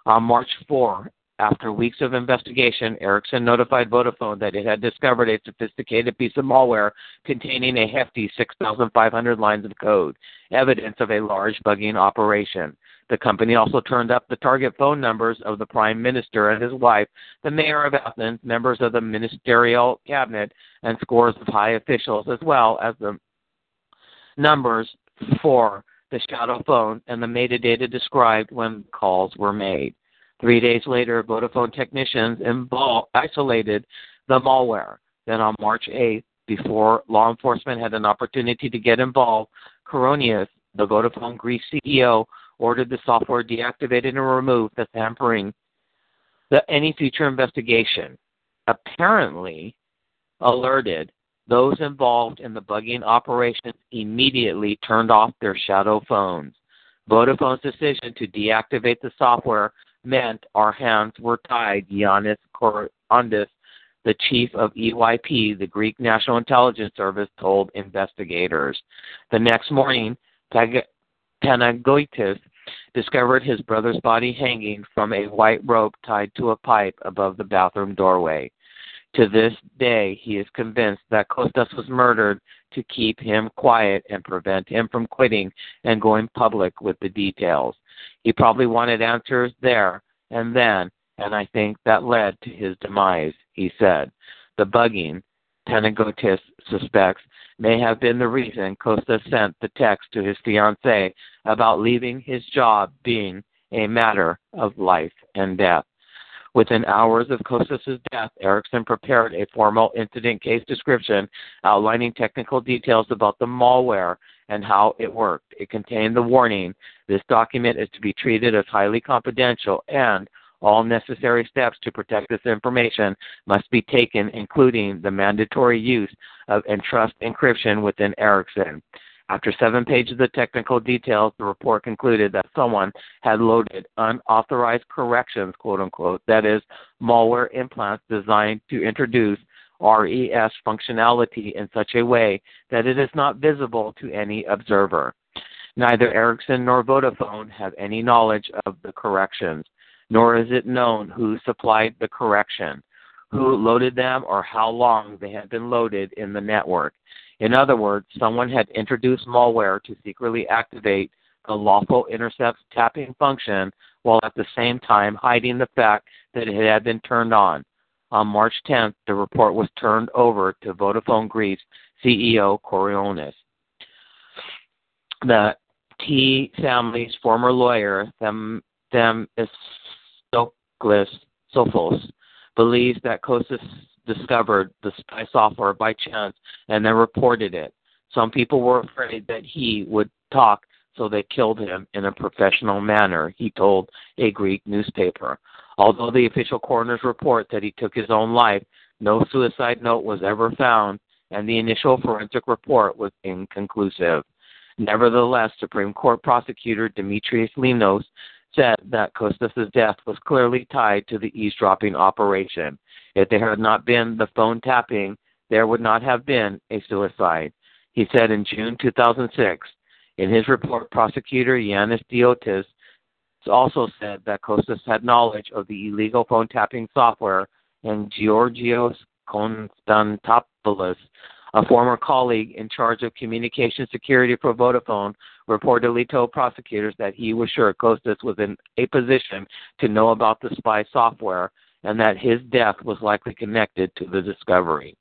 On March 4, after weeks of investigation, Ericsson notified Vodafone that it had discovered a sophisticated piece of malware containing a hefty 6,500 lines of code, evidence of a large bugging operation. The company also turned up the target phone numbers of the Prime Minister and his wife, the Mayor of Athens, members of the Ministerial Cabinet, and scores of high officials, as well as the numbers for the shadow phone and the metadata described when calls were made. Three days later, Vodafone technicians involved, isolated the malware. Then on March 8th, before law enforcement had an opportunity to get involved, Koronias, the Vodafone Greece CEO, ordered the software deactivated and removed as hampering the, any future investigation. Apparently, alerted, those involved in the bugging operations immediately turned off their shadow phones. Vodafone's decision to deactivate the software meant our hands were tied, Yanis Korondis, the chief of EYP, the Greek National Intelligence Service, told investigators. The next morning, Panagiotis discovered his brother's body hanging from a white rope tied to a pipe above the bathroom doorway. To this day, he is convinced that Costas was murdered to keep him quiet and prevent him from quitting and going public with the details. He probably wanted answers there and then, and I think that led to his demise, he said. The bugging, Panagiotis suspects, may have been the reason Kostas sent the text to his fiancée about leaving his job being a matter of life and death. Within hours of Kostas' death, Ericsson prepared a formal incident case description outlining technical details about the malware and how it worked. It contained the warning this document is to be treated as highly confidential and all necessary steps to protect this information must be taken, including the mandatory use of entrust encryption within Ericsson. After seven pages of technical details, the report concluded that someone had loaded unauthorized corrections, quote unquote, that is, malware implants designed to introduce RES functionality in such a way that it is not visible to any observer. Neither Ericsson nor Vodafone have any knowledge of the corrections nor is it known who supplied the correction, who loaded them, or how long they had been loaded in the network. In other words, someone had introduced malware to secretly activate the lawful intercept tapping function while at the same time hiding the fact that it had been turned on. On March 10th, the report was turned over to Vodafone Greece CEO Koronias. The T family's former lawyer, Them, Them Sophos believes that Kostas discovered the spy software by chance and then reported it. Some people were afraid that he would talk, so they killed him in a professional manner, he told a Greek newspaper. Although the official coroner's report that he took his own life, no suicide note was ever found, and the initial forensic report was inconclusive. Nevertheless, Supreme Court prosecutor Demetrios Linos said that Kostas' death was clearly tied to the eavesdropping operation. If there had not been the phone tapping, there would not have been a suicide. He said in June 2006, in his report, prosecutor Yanis Diotis also said that Kostas had knowledge of the illegal phone tapping software, and Georgios Konstantopoulos, a former colleague in charge of communication security for Vodafone, reportedly told prosecutors that he was sure Kostas was in a position to know about the spy software and that his death was likely connected to the discovery.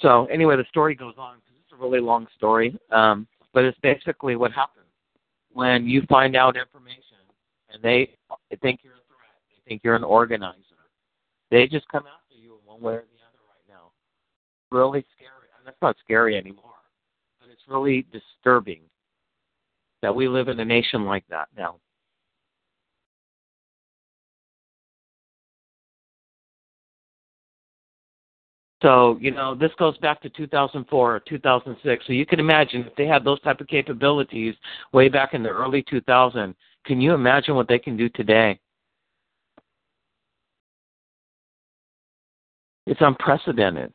So, anyway, the story goes on. Because it's a really long story, um, but it's basically what happens when you find out information and they think you're a threat, they think you're an organizer. They just come after you in one way or the other right now. Really scary. And that's not scary anymore, really disturbing that we live in a nation like that now. So, you know, this goes back to 2004 or 2006. So you can imagine if they had those type of capabilities way back in the early 2000s, can you imagine what they can do today? It's unprecedented.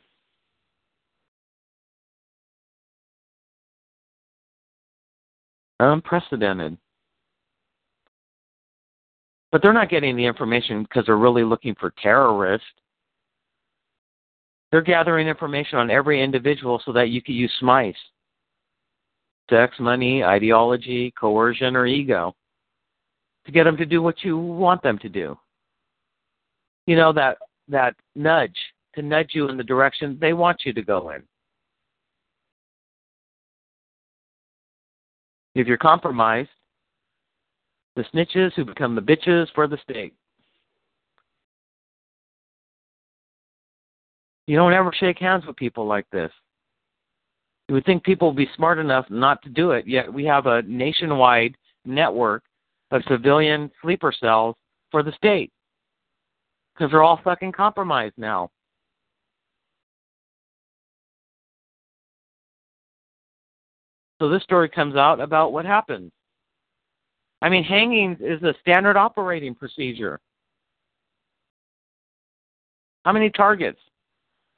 Unprecedented. But they're not getting the information because they're really looking for terrorists. They're gathering information on every individual so that you can use SMICE sex, money, ideology, coercion, or ego to get them to do what you want them to do. You know, that, that nudge, to nudge you in the direction they want you to go in. If you're compromised, the snitches who become the bitches for the state. You don't ever shake hands with people like this. You would think people would be smart enough not to do it, yet we have a nationwide network of civilian sleeper cells for the state. Because they're all fucking compromised now. So this story comes out about what happens. I mean, hanging is a standard operating procedure. How many targets?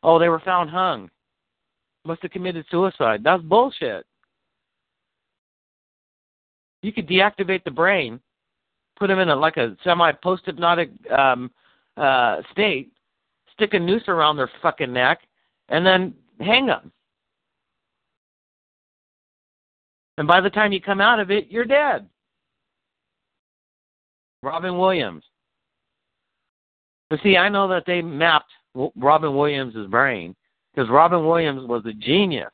Oh, they were found hung. Must have committed suicide. That's bullshit. You could deactivate the brain, put them in a like a semi post hypnotic um, uh, state, stick a noose around their fucking neck, and then hang them. And by the time you come out of it, you're dead. Robin Williams. But see, I know that they mapped Robin Williams' brain because Robin Williams was a genius.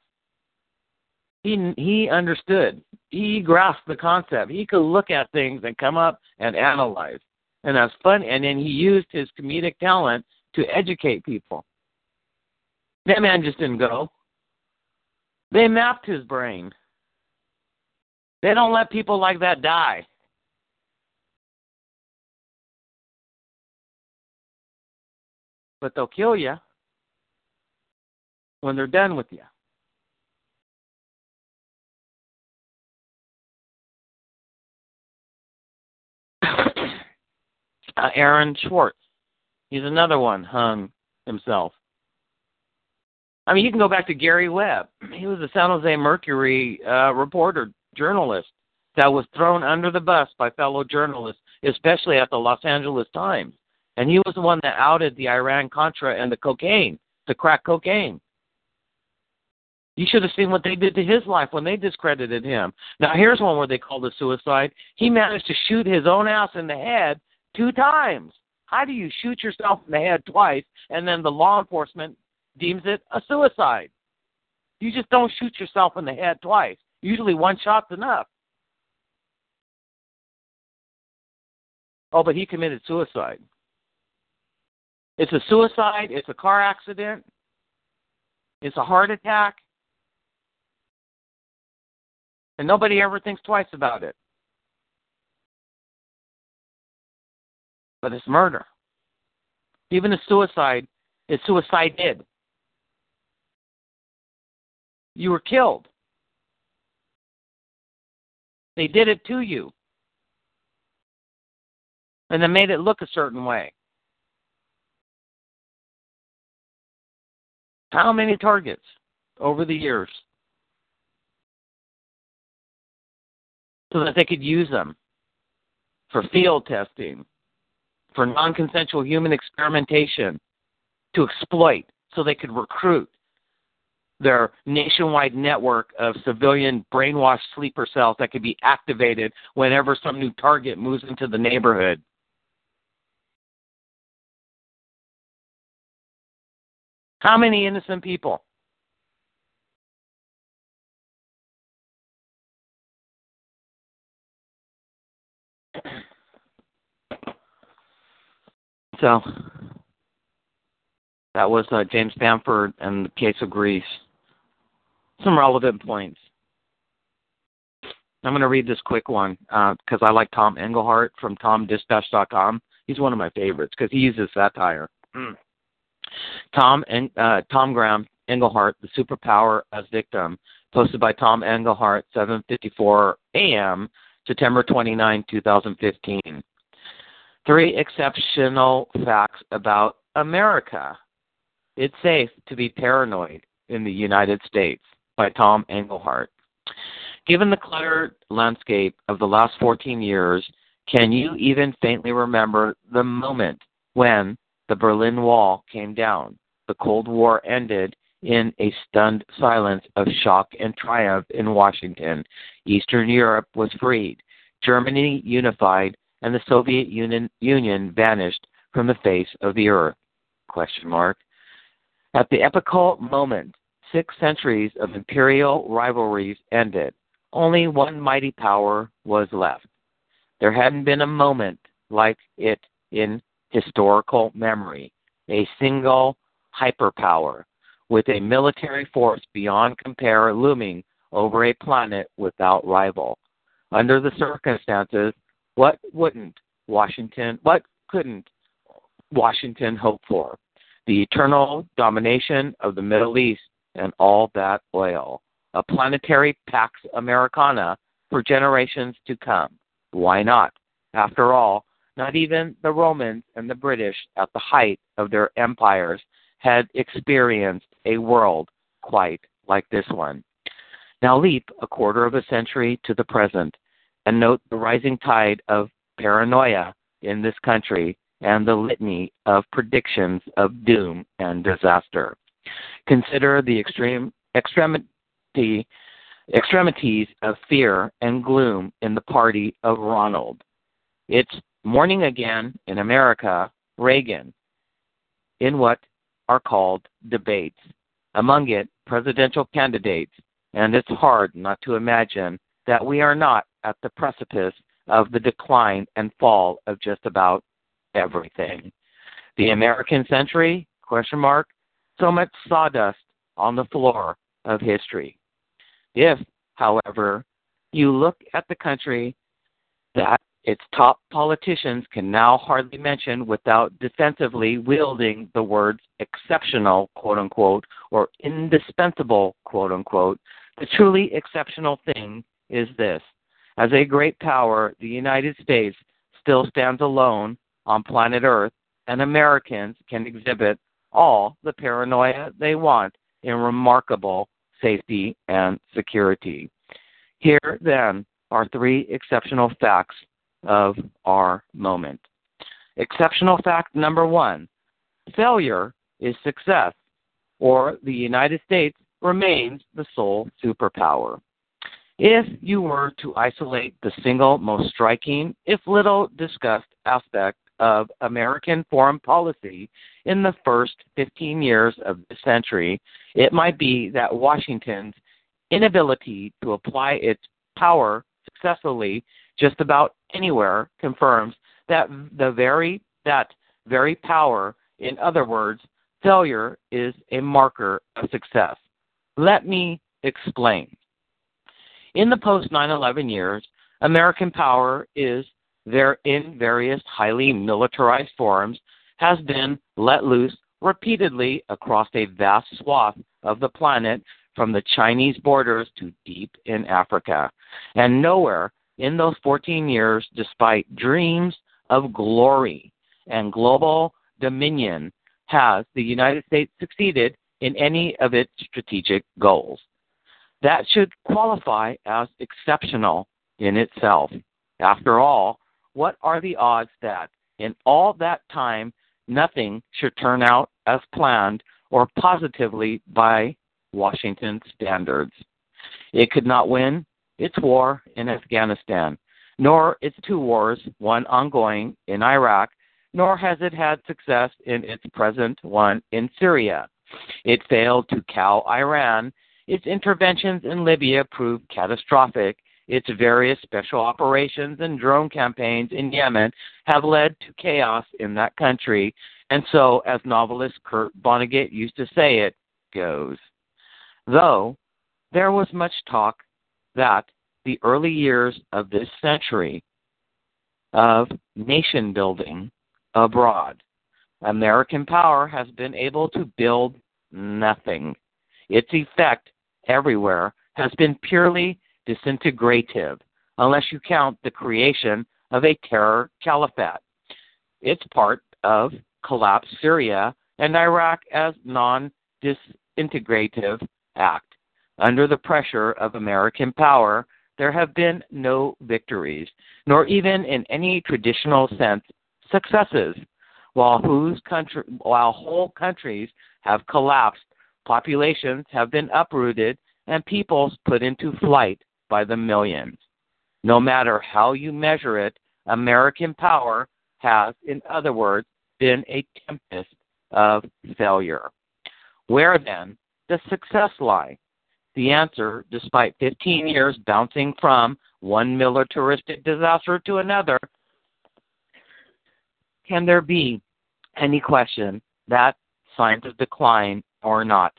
He he understood. He grasped the concept. He could look at things and come up and analyze, and that's fun. And then he used his comedic talent to educate people. That man just didn't go. They mapped his brain. They don't let people like that die. but they'll kill you when they're done with you. uh, Aaron Swartz, he's another one hung himself. I mean, you can go back to Gary Webb. He was a San Jose Mercury uh, reporter, journalist that was thrown under the bus by fellow journalists, especially at the Los Angeles Times. And he was the one that outed the Iran Contra and the cocaine, the crack cocaine. You should have seen what they did to his life when they discredited him. Now, here's one where they called it suicide. He managed to shoot his own ass in the head two times. How do you shoot yourself in the head twice and then the law enforcement deems it a suicide? You just don't shoot yourself in the head twice. Usually one shot's enough. Oh, but he committed suicide. It's a suicide, it's a car accident, it's a heart attack, and nobody ever thinks twice about it. But it's murder. Even a suicide is suicide. suicided. You were killed. They did it to you. And they made it look a certain way. How many targets? over the years so that they could use them for field testing, for non consensual human experimentation, to exploit so they could recruit their nationwide network of civilian brainwashed sleeper cells that could be activated whenever some new target moves into the neighborhood. How many innocent people? So that was uh, James Bamford and the case of Greece. Some relevant points. I'm going to read this quick one because uh, I like Tom Engelhardt from TomDispatch.com. He's one of my favorites because he uses satire. Tom and uh, Tomgram Engelhardt, the superpower as victim, posted by Tom Engelhardt, 7:54 a.m. September 29, 2015. Three exceptional facts about America. It's safe to be paranoid in the United States by Tom Engelhardt. Given the cluttered landscape of the last 14 years, can you even faintly remember the moment when the Berlin Wall came down? The Cold War ended in a stunned silence of shock and triumph in Washington. Eastern Europe was freed. Germany unified, and the Soviet Union, Union vanished from the face of the earth. Question mark. At the epochal moment, six centuries of imperial rivalries ended. Only one mighty power was left. There hadn't been a moment like it in historical memory. A single hyperpower with a military force beyond compare looming over a planet without rival. Under the circumstances, what wouldn't Washington, what couldn't Washington hope for? The eternal domination of the Middle East and all that oil. A planetary Pax Americana for generations to come. Why not? After all, not even the Romans and the British, at the height of their empires, had experienced a world quite like this one. Now leap a quarter of a century to the present and note the rising tide of paranoia in this country and the litany of predictions of doom and disaster. Consider the extreme extremity extremities of fear and gloom in the party of Ronald. It's morning again in America, Reagan, in what are called debates. Among it, presidential candidates, and it's hard not to imagine that we are not at the precipice of the decline and fall of just about everything. The American century? Question mark. So much sawdust on the floor of history. If, however, you look at the country that its top politicians can now hardly mention without defensively wielding the words exceptional, quote unquote, or indispensable, quote unquote, the truly exceptional thing is this. As a great power, the United States still stands alone on planet Earth, and Americans can exhibit all the paranoia they want in remarkable safety and security. Here, then, are three exceptional facts of our moment. Exceptional fact number one failure is success, or the United States remains the sole superpower. If you were to isolate the single most striking, if little discussed, aspect of American foreign policy in the first 15 years of the century, it might be that Washington's inability to apply its power successfully just about anywhere confirms that the very that very power. In other words failure is a marker of success. Let me explain. In the post 9/11 years american power is there in various highly militarized forms has been let loose repeatedly across a vast swath of the planet from the Chinese borders to deep in Africa. And nowhere in those 14 years, despite dreams of glory and global dominion, has the United States succeeded in any of its strategic goals. That should qualify as exceptional in itself. After all, what are the odds that, in all that time, nothing should turn out as planned or positively by Washington standards? It could not win its war in Afghanistan, nor its two wars, one ongoing in Iraq, nor has it had success in its present one in Syria. It failed to cow Iran. Its interventions in Libya proved catastrophic. Its various special operations and drone campaigns in Yemen have led to chaos in that country. And so, as novelist Kurt Vonnegut used to say it goes. Though there was much talk that the early years of this century of nation building abroad, American power has been able to build nothing. Its effect everywhere has been purely disintegrative, unless you count the creation of a terror caliphate. It's part of collapse Syria and Iraq as non disintegrative act. Under the pressure of American power, there have been no victories, nor even in any traditional sense successes. While, country, while whole countries have collapsed, populations have been uprooted, and peoples put into flight by the millions. No matter how you measure it, American power has, in other words, been a tempest of failure. Where then does success lie? The answer, despite 15 years bouncing from one militaristic disaster to another, can there be any question that signs of decline or not,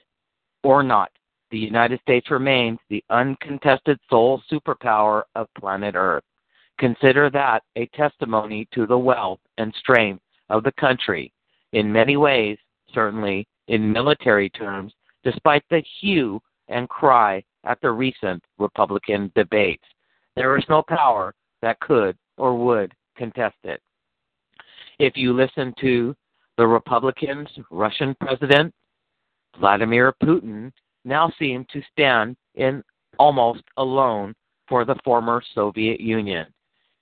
or not, the United States remains the uncontested sole superpower of planet Earth. Consider that a testimony to the wealth and strength of the country. In many ways, certainly in military terms, despite the hue and cry at the recent Republican debates, there is no power that could or would contest it. If you listen to the Republicans' Russian president, Vladimir Putin, now seem to stand in almost alone for the former Soviet Union.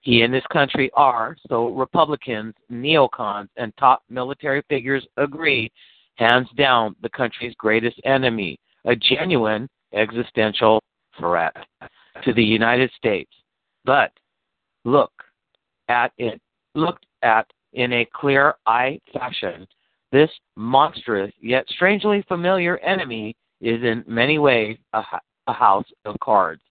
He and his country are, so Republicans, neocons, and top military figures agree, hands down the country's greatest enemy, a genuine existential threat to the United States. But look at it, looked at in a clear eye fashion, this monstrous yet strangely familiar enemy is in many ways a, a house of cards.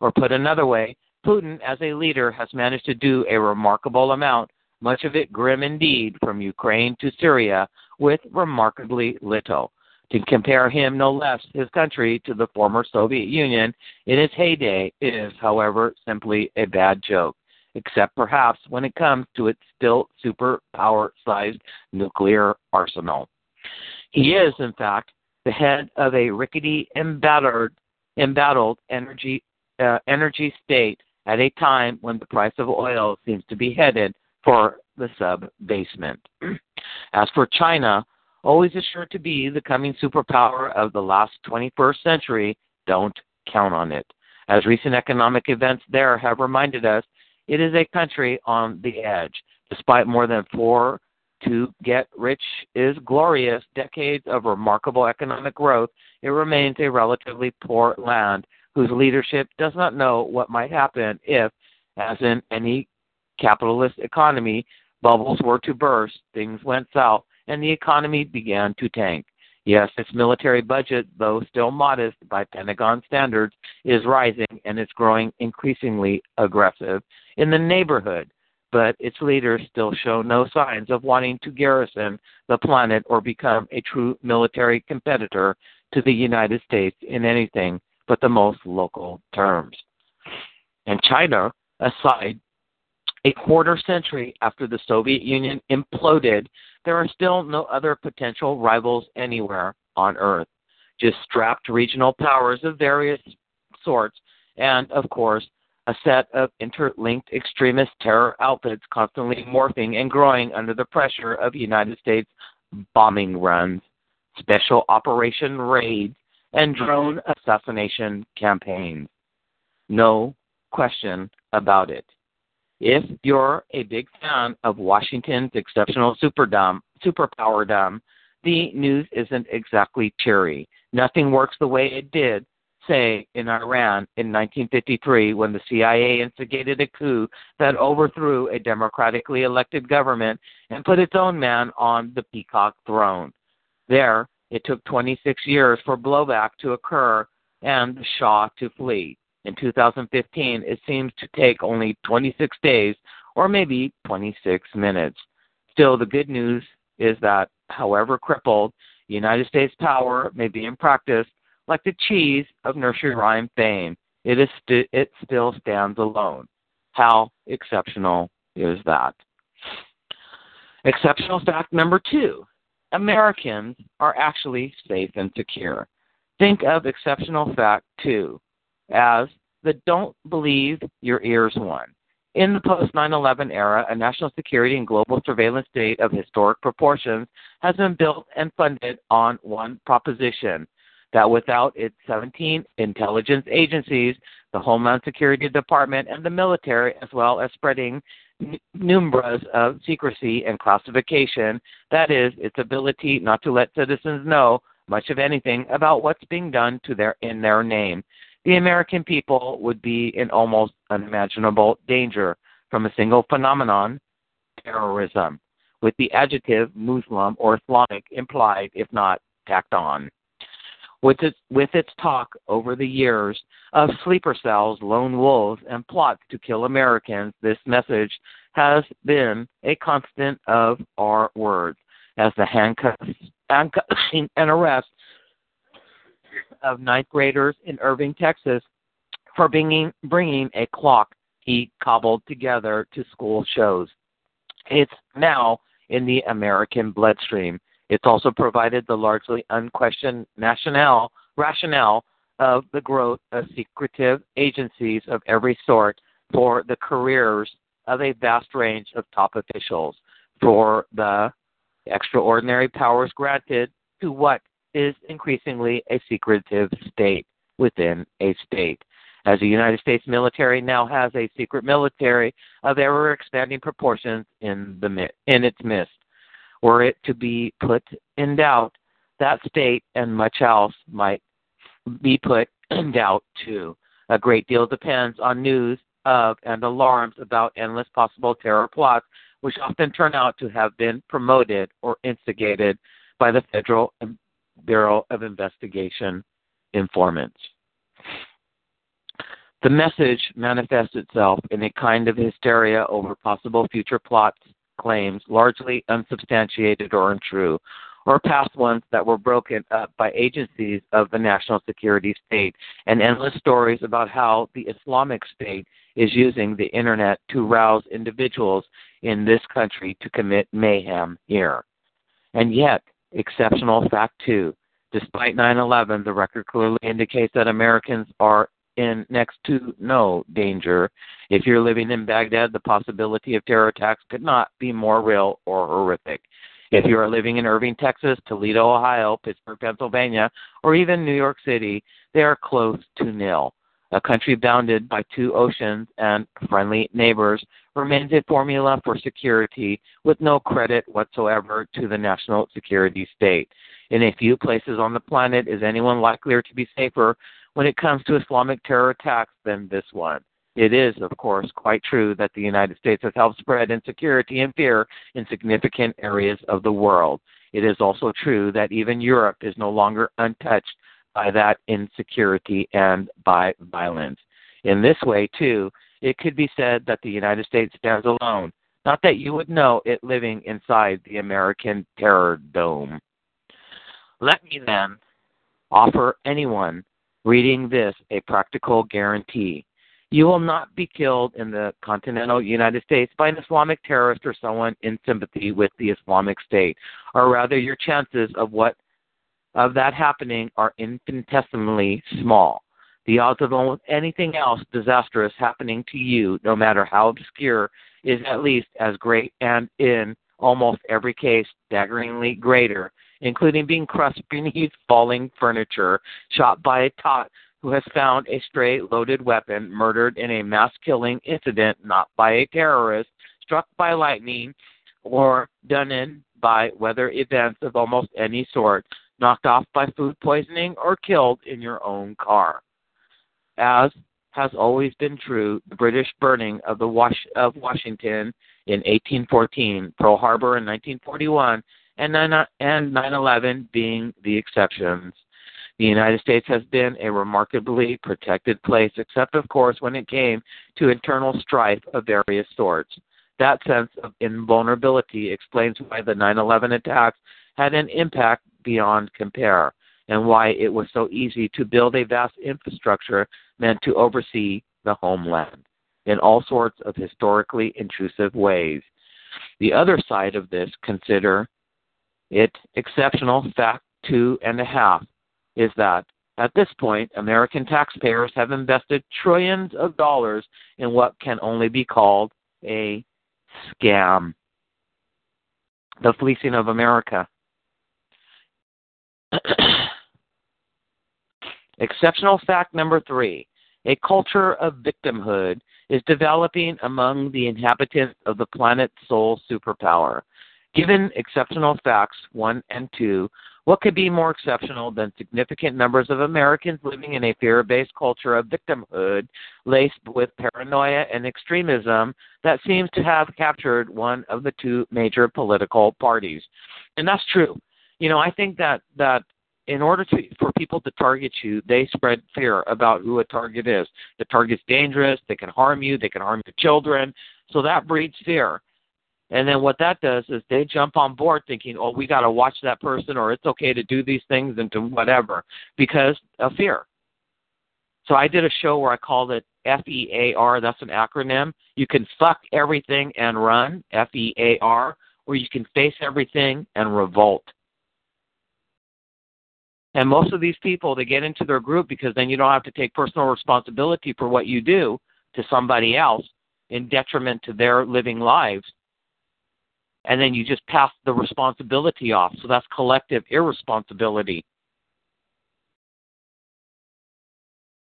Or put another way, Putin as a leader has managed to do a remarkable amount, much of it grim indeed, from Ukraine to Syria, with remarkably little. To compare him, no less, his country, to the former Soviet Union in its heyday is, however, simply a bad joke, except perhaps when it comes to its still superpower sized nuclear arsenal. He is, in fact, the head of a rickety, embattled, embattled energy, uh, energy state at a time when the price of oil seems to be headed for the sub basement. As for China, always assured to be the coming superpower of the last 21st century, don't count on it. As recent economic events there have reminded us, it is a country on the edge. Despite more than four to get rich is glorious decades of remarkable economic growth, it remains a relatively poor land whose leadership does not know what might happen if, as in any capitalist economy, bubbles were to burst, things went south, and the economy began to tank. Yes, its military budget, though still modest by Pentagon standards, is rising and it's growing increasingly aggressive in the neighborhood but its leaders still show no signs of wanting to garrison the planet or become a true military competitor to the United States in anything but the most local terms. And China, aside, a quarter century after the Soviet Union imploded, there are still no other potential rivals anywhere on Earth. Just strapped regional powers of various sorts, and of course, a set of interlinked extremist terror outfits constantly morphing and growing under the pressure of United States bombing runs. special operation raids, and drone assassination campaigns. No question about it. If you're a big fan of Washington's exceptional superdom, superpowerdom, the news isn't exactly cheery. Nothing works the way it did, say, in Iran in 1953 when the CIA instigated a coup that overthrew a democratically elected government and put its own man on the peacock throne. There, it took 26 years for blowback to occur and the Shah to flee. In 2015, it seems to take only 26 days or maybe 26 minutes. Still, the good news is that, however crippled, United States power may be in practice like the cheese of nursery rhyme fame. It is st- it still stands alone. How exceptional is that? Exceptional fact number two Americans are actually safe and secure. Think of exceptional fact two as the don't believe your ears one. In the post 9 11 era, a national security and global surveillance state of historic proportions has been built and funded on one proposition that without its 17 intelligence agencies, the Homeland Security Department, and the military, as well as spreading numbers of secrecy and classification, that is, its ability not to let citizens know much of anything about what's being done to their in their name. The American people would be in almost unimaginable danger from a single phenomenon, terrorism, with the adjective Muslim or Islamic implied, if not tacked on. With its, with its talk over the years of sleeper cells, lone wolves, and plots to kill Americans, this message has been a constant of our words as the handcuffing and arrest of ninth graders in Irving, Texas, for bringing, bringing a clock he cobbled together to school shows. It's now in the American bloodstream. It's also provided the largely unquestioned national, rationale of the growth of secretive agencies of every sort for the careers of a vast range of top officials, for the extraordinary powers granted to what is increasingly a secretive state within a state. As the United States military now has a secret military of ever expanding proportions in the in its midst, were it to be put in doubt, that state and much else might be put in doubt too. A great deal depends on news of and alarms about endless possible terror plots, which often turn out to have been promoted or instigated by the Federal Bureau of Investigation informants. The message manifests itself in a kind of hysteria over possible future plots claims, largely unsubstantiated or untrue, or past ones that were broken up by agencies of the national security state, and endless stories about how the Islamic State is using the internet to rouse individuals in this country to commit mayhem here. And yet, exceptional fact two, despite 9 11, the record clearly indicates that Americans are in next to no danger. If you're living in Baghdad, the possibility of terror attacks could not be more real or horrific. If you are living in Irving, Texas, Toledo, Ohio, Pittsburgh, Pennsylvania, or even New York City, they are close to nil. A country bounded by two oceans and friendly neighbors remains a formula for security with no credit whatsoever to the national security state. In a few places on the planet is anyone likelier to be safer when it comes to Islamic terror attacks than this one. It is, of course, quite true that the United States has helped spread insecurity and fear in significant areas of the world. It is also true that even Europe is no longer untouched by that insecurity and by violence. In this way, too, it could be said that the United States stands alone, not that you would know it living inside the American terror dome. Let me then offer anyone reading this a practical guarantee. You will not be killed in the continental United States by an Islamic terrorist or someone in sympathy with the Islamic State, or rather your chances of what of that happening are infinitesimally small. The odds of almost anything else disastrous happening to you, no matter how obscure, is at least as great and in almost every case staggeringly greater including being crushed beneath falling furniture, shot by a tot who has found a stray loaded weapon, murdered in a mass killing incident not by a terrorist, struck by lightning, or done in by weather events of almost any sort, knocked off by food poisoning, or killed in your own car. As has always been true, the British burning of the Was- of Washington in 1814, Pearl Harbor in 1941, and 9/11 uh, being the exceptions. The United States has been a remarkably protected place, except, of course, when it came to internal strife of various sorts. That sense of invulnerability explains why the 9 11 attacks had an impact beyond compare, and why it was so easy to build a vast infrastructure meant to oversee the homeland in all sorts of historically intrusive ways. The other side of this, consider it exceptional fact two and a half, is that at this point, American taxpayers have invested trillions of dollars in what can only be called a scam the fleecing of America. Exceptional fact number three a culture of victimhood is developing among the inhabitants of the planet's sole superpower. Given exceptional facts one and two, what could be more exceptional than significant numbers of Americans living in a fear based culture of victimhood laced with paranoia and extremism that seems to have captured one of the two major political parties? And that's true. You know, I think that, that in order to for people to target you, they spread fear about who a target is. The target's dangerous, they can harm you, they can harm your children. So that breeds fear. And then what that does is they jump on board thinking, oh, we got to watch that person or it's okay to do these things and to whatever because of fear. So I did a show where I called it F E A R. That's an acronym. You can fuck everything and run, F E A R, or you can face everything and revolt. And most of these people, they get into their group because then you don't have to take personal responsibility for what you do to somebody else in detriment to their living lives and then you just pass the responsibility off. So that's collective irresponsibility.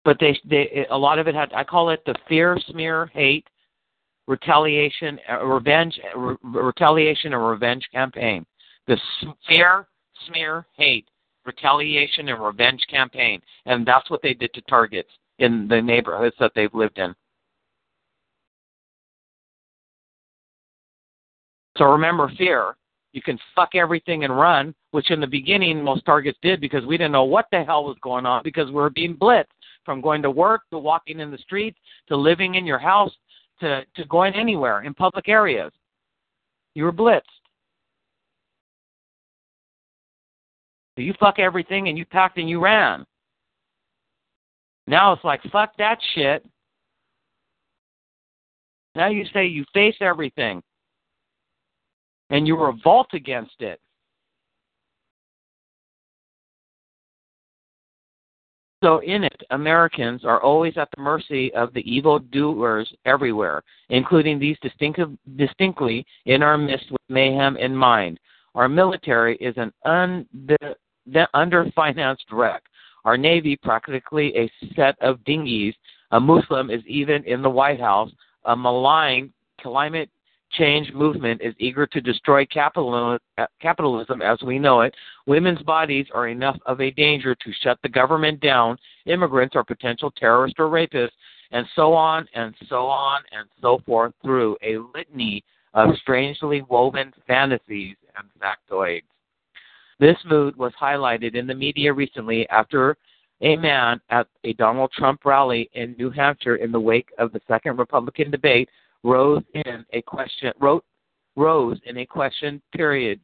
But they, they, a lot of it had. I call it the fear, smear, hate, retaliation, uh, revenge, re- retaliation and revenge campaign. The fear, smear, hate, retaliation and revenge campaign, and that's what they did to targets in the neighborhoods that they've lived in. So remember fear. You can fuck everything and run, which in the beginning most targets did because we didn't know what the hell was going on because we were being blitzed from going to work to walking in the streets to living in your house to, to going anywhere in public areas. You were blitzed. So you fuck everything and you packed and you ran. Now it's like, fuck that shit. Now you say you face everything and you revolt against it. So, in it, Americans are always at the mercy of the evil doers everywhere, including these distinctly in our midst with mayhem in mind. Our military is an un- underfinanced wreck. Our Navy, practically a set of dinghies. A Muslim is even in the White House. A malign climate change movement is eager to destroy uh, capitalism as we know it. Women's bodies are enough of a danger to shut the government down. Immigrants are potential terrorists or rapists, and so on and so on and so forth through a litany of strangely woven fantasies and factoids. This mood was highlighted in the media recently after a man at a Donald Trump rally in New Hampshire in the wake of the second Republican debate rose in a question wrote rose in a question period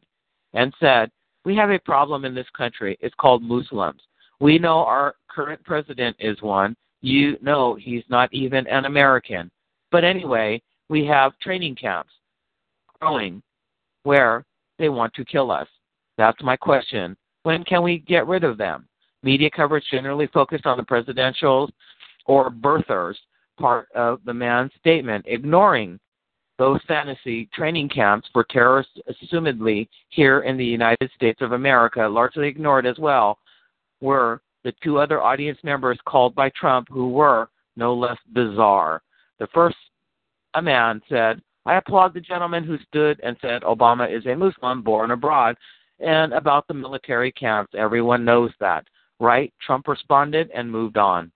and said, We have a problem in this country. It's called Muslims. We know our current president is one. You know he's not even an American. But anyway, we have training camps growing where they want to kill us. That's my question. When can we get rid of them? Media coverage generally focused on the presidential or birthers part of the man's statement, ignoring those fantasy training camps for terrorists, assumedly here in the United States of America, largely ignored as well, were the two other audience members called by Trump who were no less bizarre. The first, a man, said, I applaud the gentleman who stood and said Obama is a Muslim born abroad. And about the military camps, everyone knows that, right? Trump responded and moved on.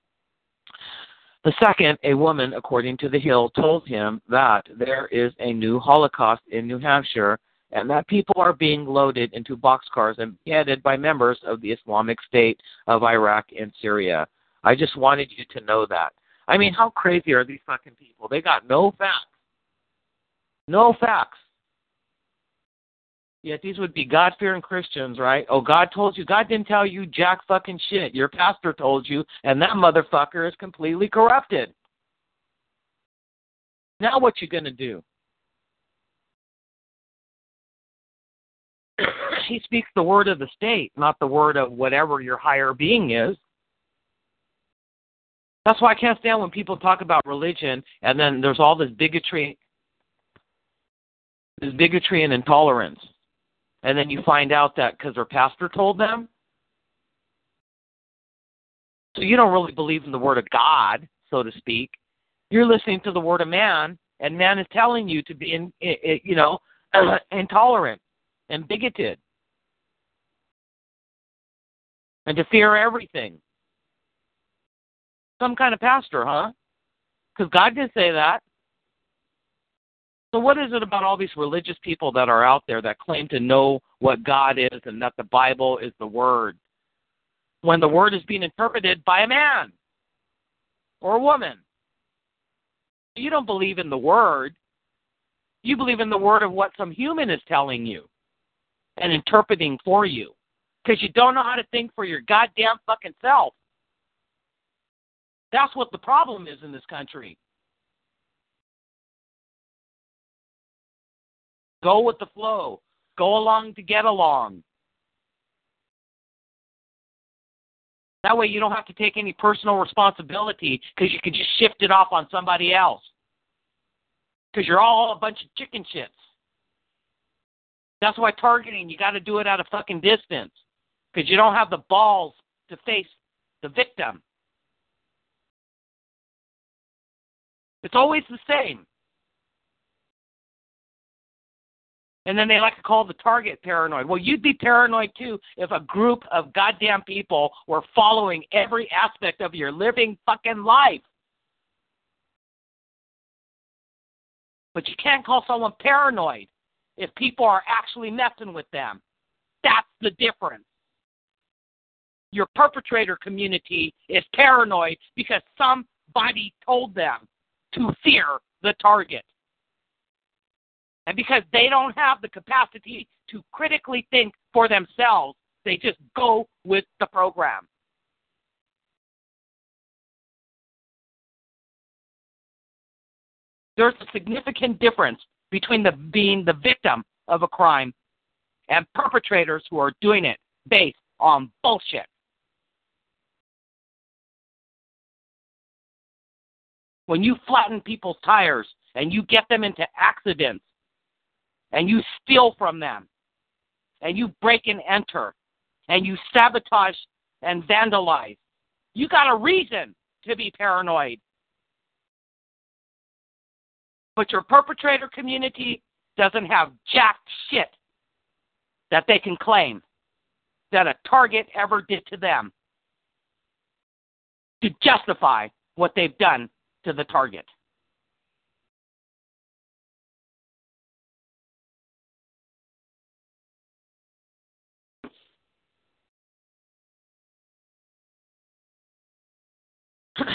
The second, a woman, according to The Hill, told him that there is a new Holocaust in New Hampshire and that people are being loaded into boxcars and beheaded by members of the Islamic State of Iraq and Syria. I just wanted you to know that. I mean, how crazy are these fucking people? They got no facts. No facts. Yet these would be God fearing Christians, right? Oh, God told you. God didn't tell you jack fucking shit. Your pastor told you, and that motherfucker is completely corrupted. Now what you gonna do? he speaks the word of the state, not the word of whatever your higher being is. That's why I can't stand when people talk about religion and then there's all this bigotry this bigotry and intolerance and then you find out that because their pastor told them. So you don't really believe in the word of God, so to speak. You're listening to the word of man, and man is telling you to be, in, you know, intolerant and bigoted, and to fear everything. Some kind of pastor, huh? Because God didn't say that. So, what is it about all these religious people that are out there that claim to know what God is and that the Bible is the Word when the Word is being interpreted by a man or a woman? You don't believe in the Word. You believe in the Word of what some human is telling you and interpreting for you because you don't know how to think for your goddamn fucking self. That's what the problem is in this country. Go with the flow. Go along to get along. That way you don't have to take any personal responsibility because you can just shift it off on somebody else. Because you're all a bunch of chicken shits. That's why targeting, you got to do it at a fucking distance. Because you don't have the balls to face the victim. It's always the same. And then they like to call the target paranoid. Well, you'd be paranoid too if a group of goddamn people were following every aspect of your living fucking life. But you can't call someone paranoid if people are actually messing with them. That's the difference. Your perpetrator community is paranoid because somebody told them to fear the target. And because they don't have the capacity to critically think for themselves, they just go with the program. There's a significant difference between the being the victim of a crime and perpetrators who are doing it based on bullshit. When you flatten people's tires and you get them into accidents and you steal from them and you break and enter and you sabotage and vandalize, you got a reason to be paranoid. But your perpetrator community doesn't have jack shit that they can claim that a target ever did to them to justify what they've done to the target. So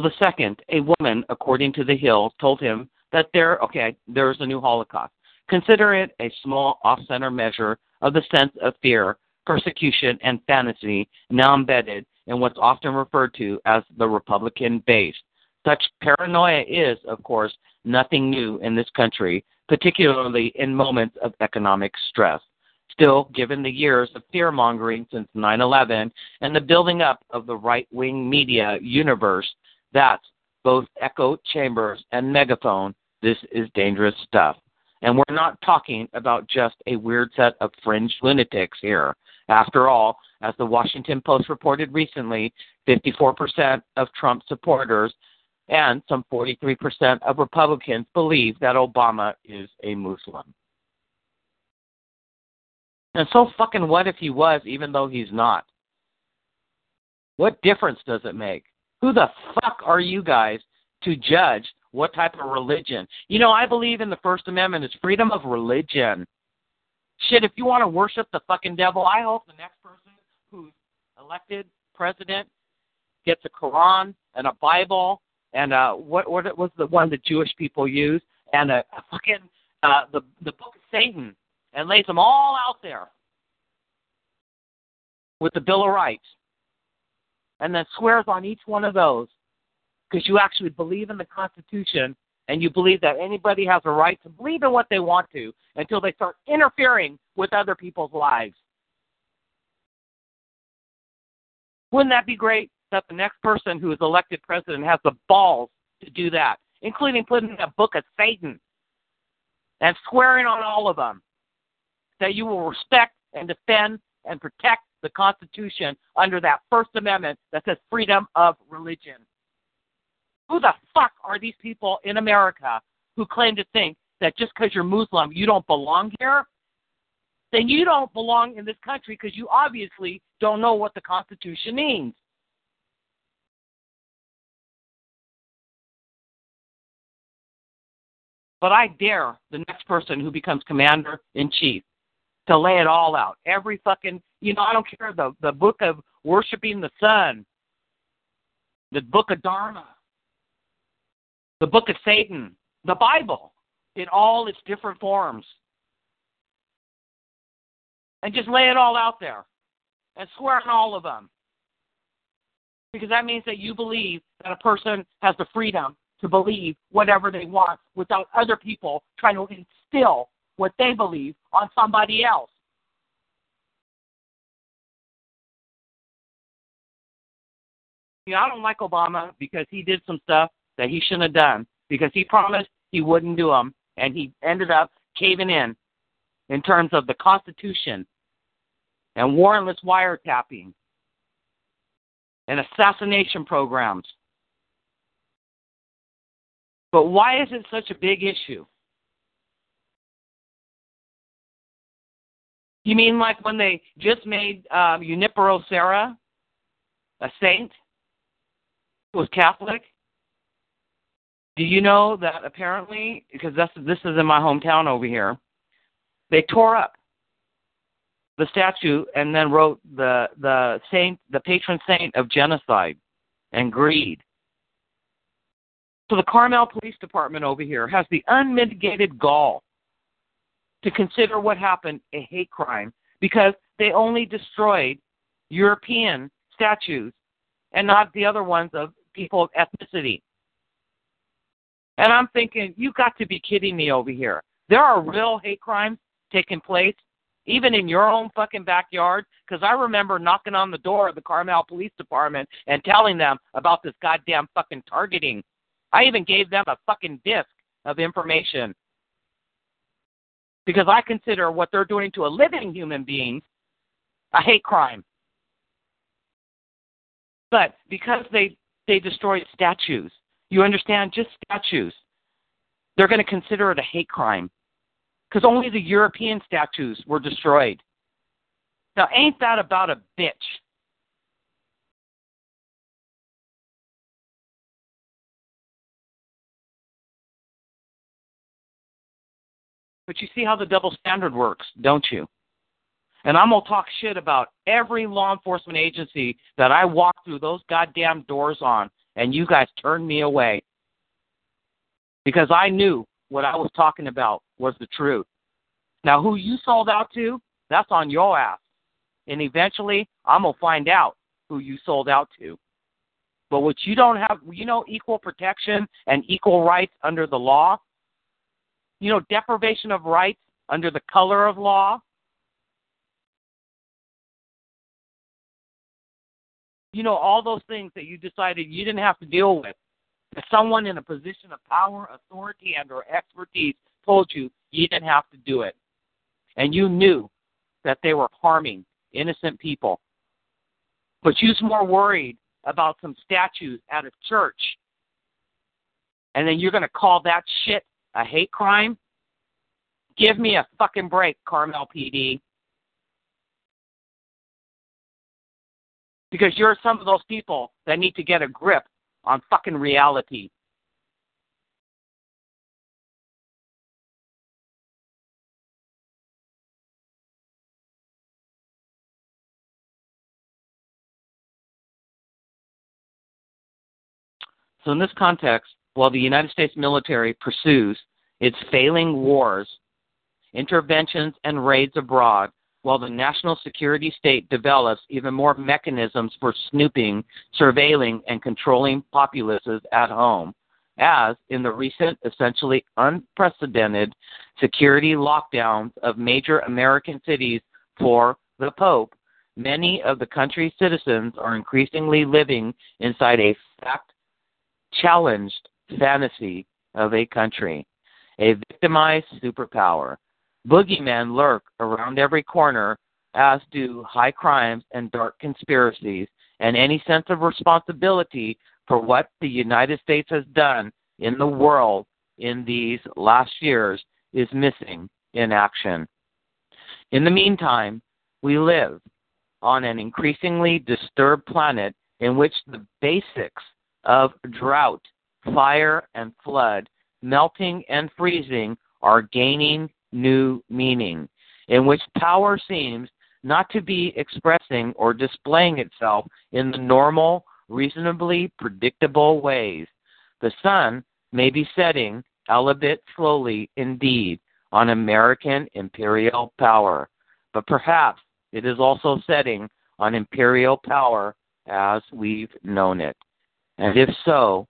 the second, a woman, according to the Hill, told him that there, okay, there's a new Holocaust. Consider it a small off-center measure of the sense of fear, persecution, and fantasy now embedded in what's often referred to as the Republican base. Such paranoia is, of course, nothing new in this country, particularly in moments of economic stress. Still, given the years of fear mongering since 9 11 and the building up of the right wing media universe, that's both echo chambers and megaphone, this is dangerous stuff. And we're not talking about just a weird set of fringe lunatics here. After all, as the Washington Post reported recently, 54% of Trump supporters and some 43% of Republicans believe that Obama is a Muslim. And so fucking what if he was, even though he's not? What difference does it make? Who the fuck are you guys to judge what type of religion? You know, I believe in the First Amendment. It's freedom of religion. Shit, if you want to worship the fucking devil, I hope the next person who's elected president gets a Quran and a Bible and uh what what was the one the Jewish people use and a, a fucking uh the the book of Satan and lays them all out there with the Bill of Rights and then swears on each one of those because you actually believe in the Constitution and you believe that anybody has a right to believe in what they want to until they start interfering with other people's lives. Wouldn't that be great that the next person who is elected president has the balls to do that, including putting in a book of Satan and swearing on all of them that you will respect and defend and protect the Constitution under that First Amendment that says freedom of religion. Who the fuck are these people in America who claim to think that just because you're Muslim, you don't belong here? Then you don't belong in this country because you obviously don't know what the Constitution means. But I dare the next person who becomes commander in chief to lay it all out. Every fucking, you know, I don't care the the book of worshiping the sun, the book of Dharma, the book of Satan, the Bible, in all its different forms, and just lay it all out there, and swear on all of them, because that means that you believe that a person has the freedom to believe whatever they want without other people trying to instill what they believe on somebody else. You know, I don't like Obama because he did some stuff that he shouldn't have done because he promised he wouldn't do them, and he ended up caving in in terms of the Constitution and warrantless wiretapping and assassination programs. But why is it such a big issue? You mean like when they just made um, Junipero Serra a saint who was Catholic? Do you know that apparently, because that's, this is in my hometown over here, they tore up the statue and then wrote the the saint, the patron saint of genocide and greed. So the Carmel Police Department over here has the unmitigated gall to consider what happened a hate crime because they only destroyed European statues and not the other ones of people of ethnicity. And I'm thinking, you got to be kidding me over here. There are real hate crimes taking place, even in your own fucking backyard. Because I remember knocking on the door of the Carmel Police Department and telling them about this goddamn fucking targeting. I even gave them a fucking disc of information because I consider what they're doing to a living human being a hate crime. But because they they destroyed statues, you understand, just statues, they're going to consider it a hate crime because only the European statues were destroyed. Now, ain't that about a bitch? But you see how the double standard works, don't you? And I'm going to talk shit about every law enforcement agency that I walk through those goddamn doors on, and you guys turned me away. Because I knew what I was talking about was the truth. Now, who you sold out to, that's on your ass. And eventually, I'm going to find out who you sold out to. But what you don't have, you know, equal protection and equal rights under the law, you know, deprivation of rights under the color of law. You know, all those things that you decided you didn't have to deal with that someone in a position of power, authority, and or expertise told you you didn't have to do it. And you knew that they were harming innocent people. But you're more worried about some statues at a church. And then you're going to call that shit a hate crime? Give me a fucking break, Carmel PD. Because you're some of those people that need to get a grip on fucking reality. So, in this context, while the United States military pursues its failing wars, interventions, and raids abroad, while the national security state develops even more mechanisms for snooping, surveilling, and controlling populaces at home, as in the recent, essentially unprecedented security lockdowns of major American cities for the Pope, many of the country's citizens are increasingly living inside a fact challenged fantasy of a country, a victimized superpower. Boogeymen lurk around every corner, as do high crimes and dark conspiracies, and any sense of responsibility for what the United States has done in the world in these last years is missing in action. In the meantime, we live on an increasingly disturbed planet in which the basics of drought, fire, and flood, melting and freezing are gaining new meaning, in which power seems not to be expressing or displaying itself in the normal, reasonably predictable ways. The sun may be setting, albeit slowly indeed, on American imperial power, but perhaps it is also setting on imperial power as we've known it. And if so,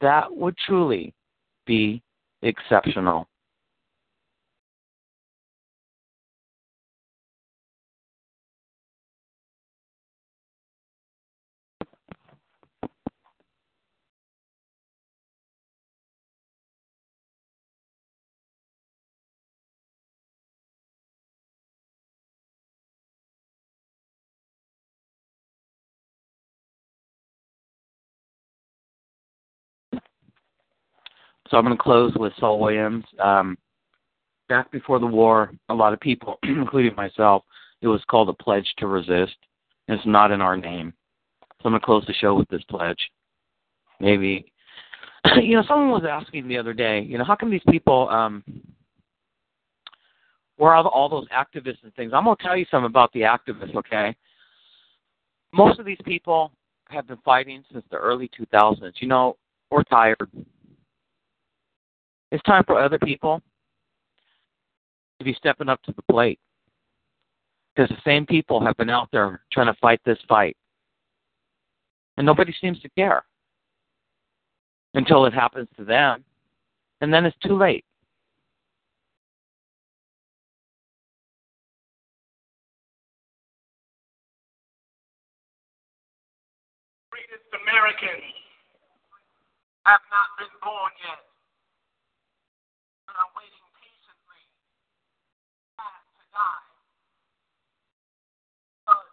that would truly be exceptional. So I'm going to close with Saul Williams. Um, back before the war, a lot of people, including myself, it was called a pledge to resist. It's not in our name. So I'm going to close the show with this pledge. Maybe, you know, someone was asking the other day, you know, how come these people, um, where are all those activists and things? I'm going to tell you something about the activists, okay? Most of these people have been fighting since the early 2000s. You know, we're tired. It's time for other people to be stepping up to the plate. Because the same people have been out there trying to fight this fight. And nobody seems to care until it happens to them. And then it's too late. Greatest Americans have not been born yet. are waiting patiently to die. Blood.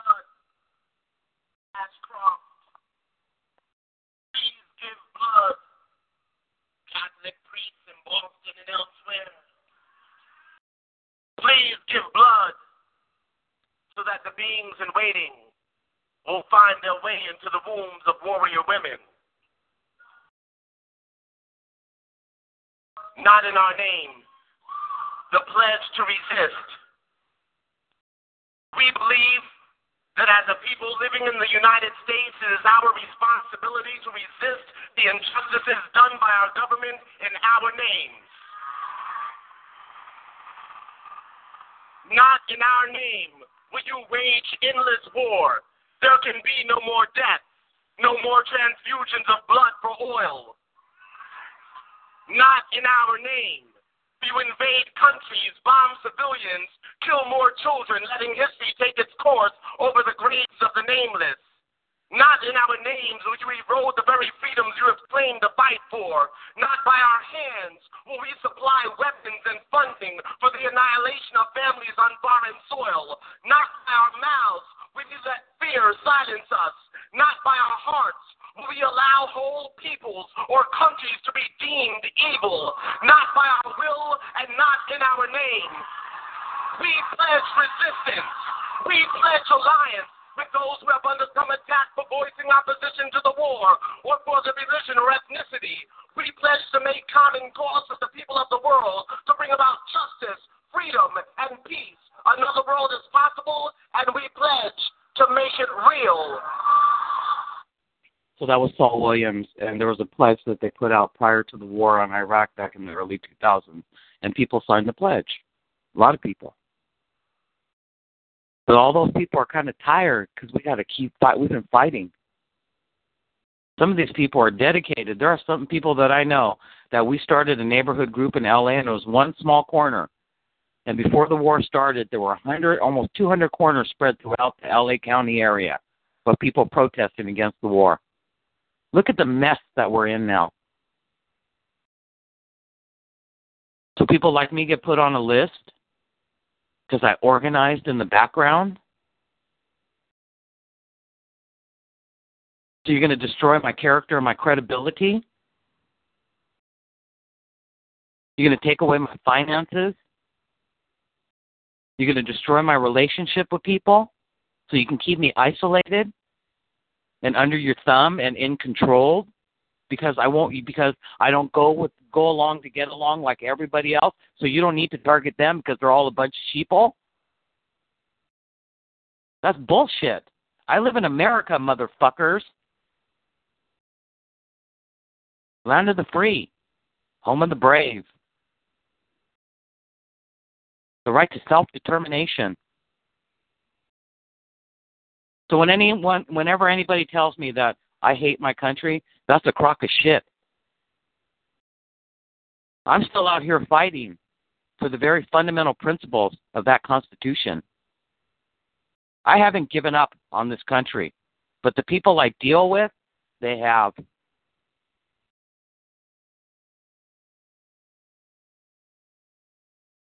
Blood has crossed. Please give blood. Catholic priests in Boston and elsewhere. Please give blood so that the beings in waiting will find their way into the wombs of warrior women. Not in our name. The pledge to resist. We believe that as a people living in the United States, it is our responsibility to resist the injustices done by our government in our names. Not in our name will you wage endless war there can be no more death, no more transfusions of blood for oil. Not in our name. Will you invade countries, bomb civilians, kill more children, letting history take its course over the graves of the nameless. Not in our names will you erode the very freedoms you have claimed to fight for. Not by our hands will we supply weapons and funding for the annihilation of families on foreign soil. Not by our mouths will you let fear silence us. Not by our hearts will we allow whole peoples or countries to be deemed evil. Not by our will and not in our name. We pledge resistance. We pledge alliance with those who have undergone attack for voicing opposition to the war or for their religion or ethnicity. We pledge to make common cause with the people of the world to bring about justice, freedom, and peace. Another world is possible, and we pledge to make it real. So that was Saul Williams, and there was a pledge that they put out prior to the war on Iraq back in the early 2000s, and people signed the pledge. A lot of people. But all those people are kind of tired because we got to keep fight. We've been fighting. Some of these people are dedicated. There are some people that I know that we started a neighborhood group in LA, and it was one small corner. And before the war started, there were 100, almost 200 corners spread throughout the LA County area of people protesting against the war. Look at the mess that we're in now. So people like me get put on a list because I organized in the background? So you're going to destroy my character and my credibility? You're going to take away my finances? You're going to destroy my relationship with people so you can keep me isolated and under your thumb and in control because I won't because I don't go with go along to get along like everybody else, so you don't need to target them because they're all a bunch of sheeple? That's bullshit. I live in America, motherfuckers. Land of the free, home of the brave. The right to self determination. So when anyone whenever anybody tells me that I hate my country, that's a crock of shit. I'm still out here fighting for the very fundamental principles of that Constitution. I haven't given up on this country, but the people I deal with, they have.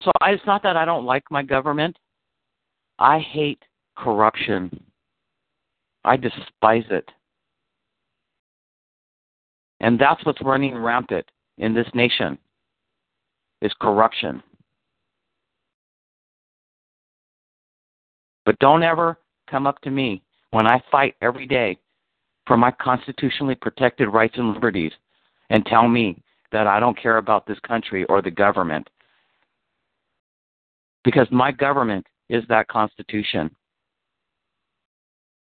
So I, it's not that I don't like my government. I hate corruption. I despise it. And that's what's running rampant in this nation is corruption. But don't ever come up to me when I fight every day for my constitutionally protected rights and liberties and tell me that I don't care about this country or the government. Because my government is that Constitution.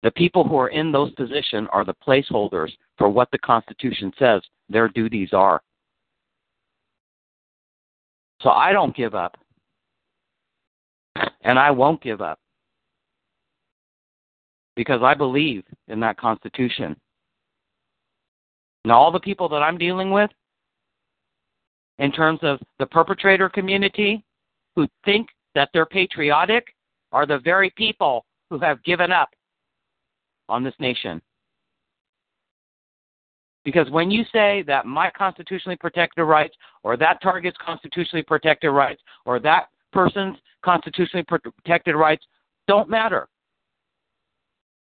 The people who are in those positions are the placeholders for what the Constitution says their duties are. So I don't give up. And I won't give up. Because I believe in that Constitution. Now, all the people that I'm dealing with, in terms of the perpetrator community who think that they're patriotic, are the very people who have given up on this nation. Because when you say that my constitutionally protected rights, or that target's constitutionally protected rights, or that person's constitutionally protected rights don't matter,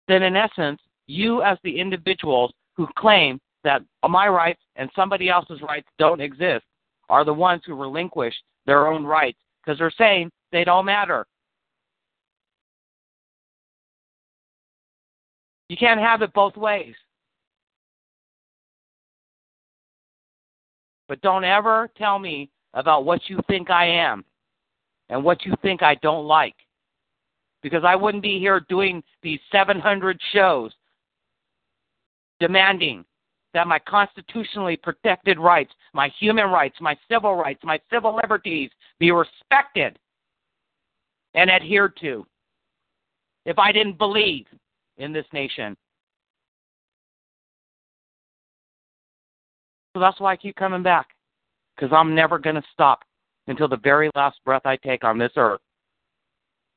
then in essence, you as the individuals who claim that my rights and somebody else's rights don't exist are the ones who relinquish their own rights because they're saying they don't matter. You can't have it both ways. But don't ever tell me about what you think I am and what you think I don't like. Because I wouldn't be here doing these 700 shows demanding that my constitutionally protected rights, my human rights, my civil rights, my civil liberties be respected and adhered to if I didn't believe in this nation. So that's why I keep coming back, because I'm never going to stop until the very last breath I take on this earth.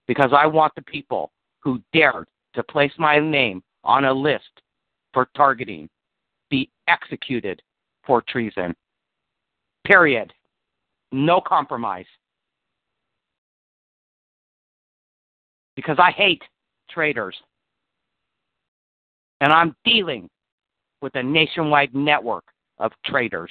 Because I want the people who dared to place my name on a list for targeting be executed for treason. Period. No compromise. Because I hate traitors. And I'm dealing with a nationwide network of traitors.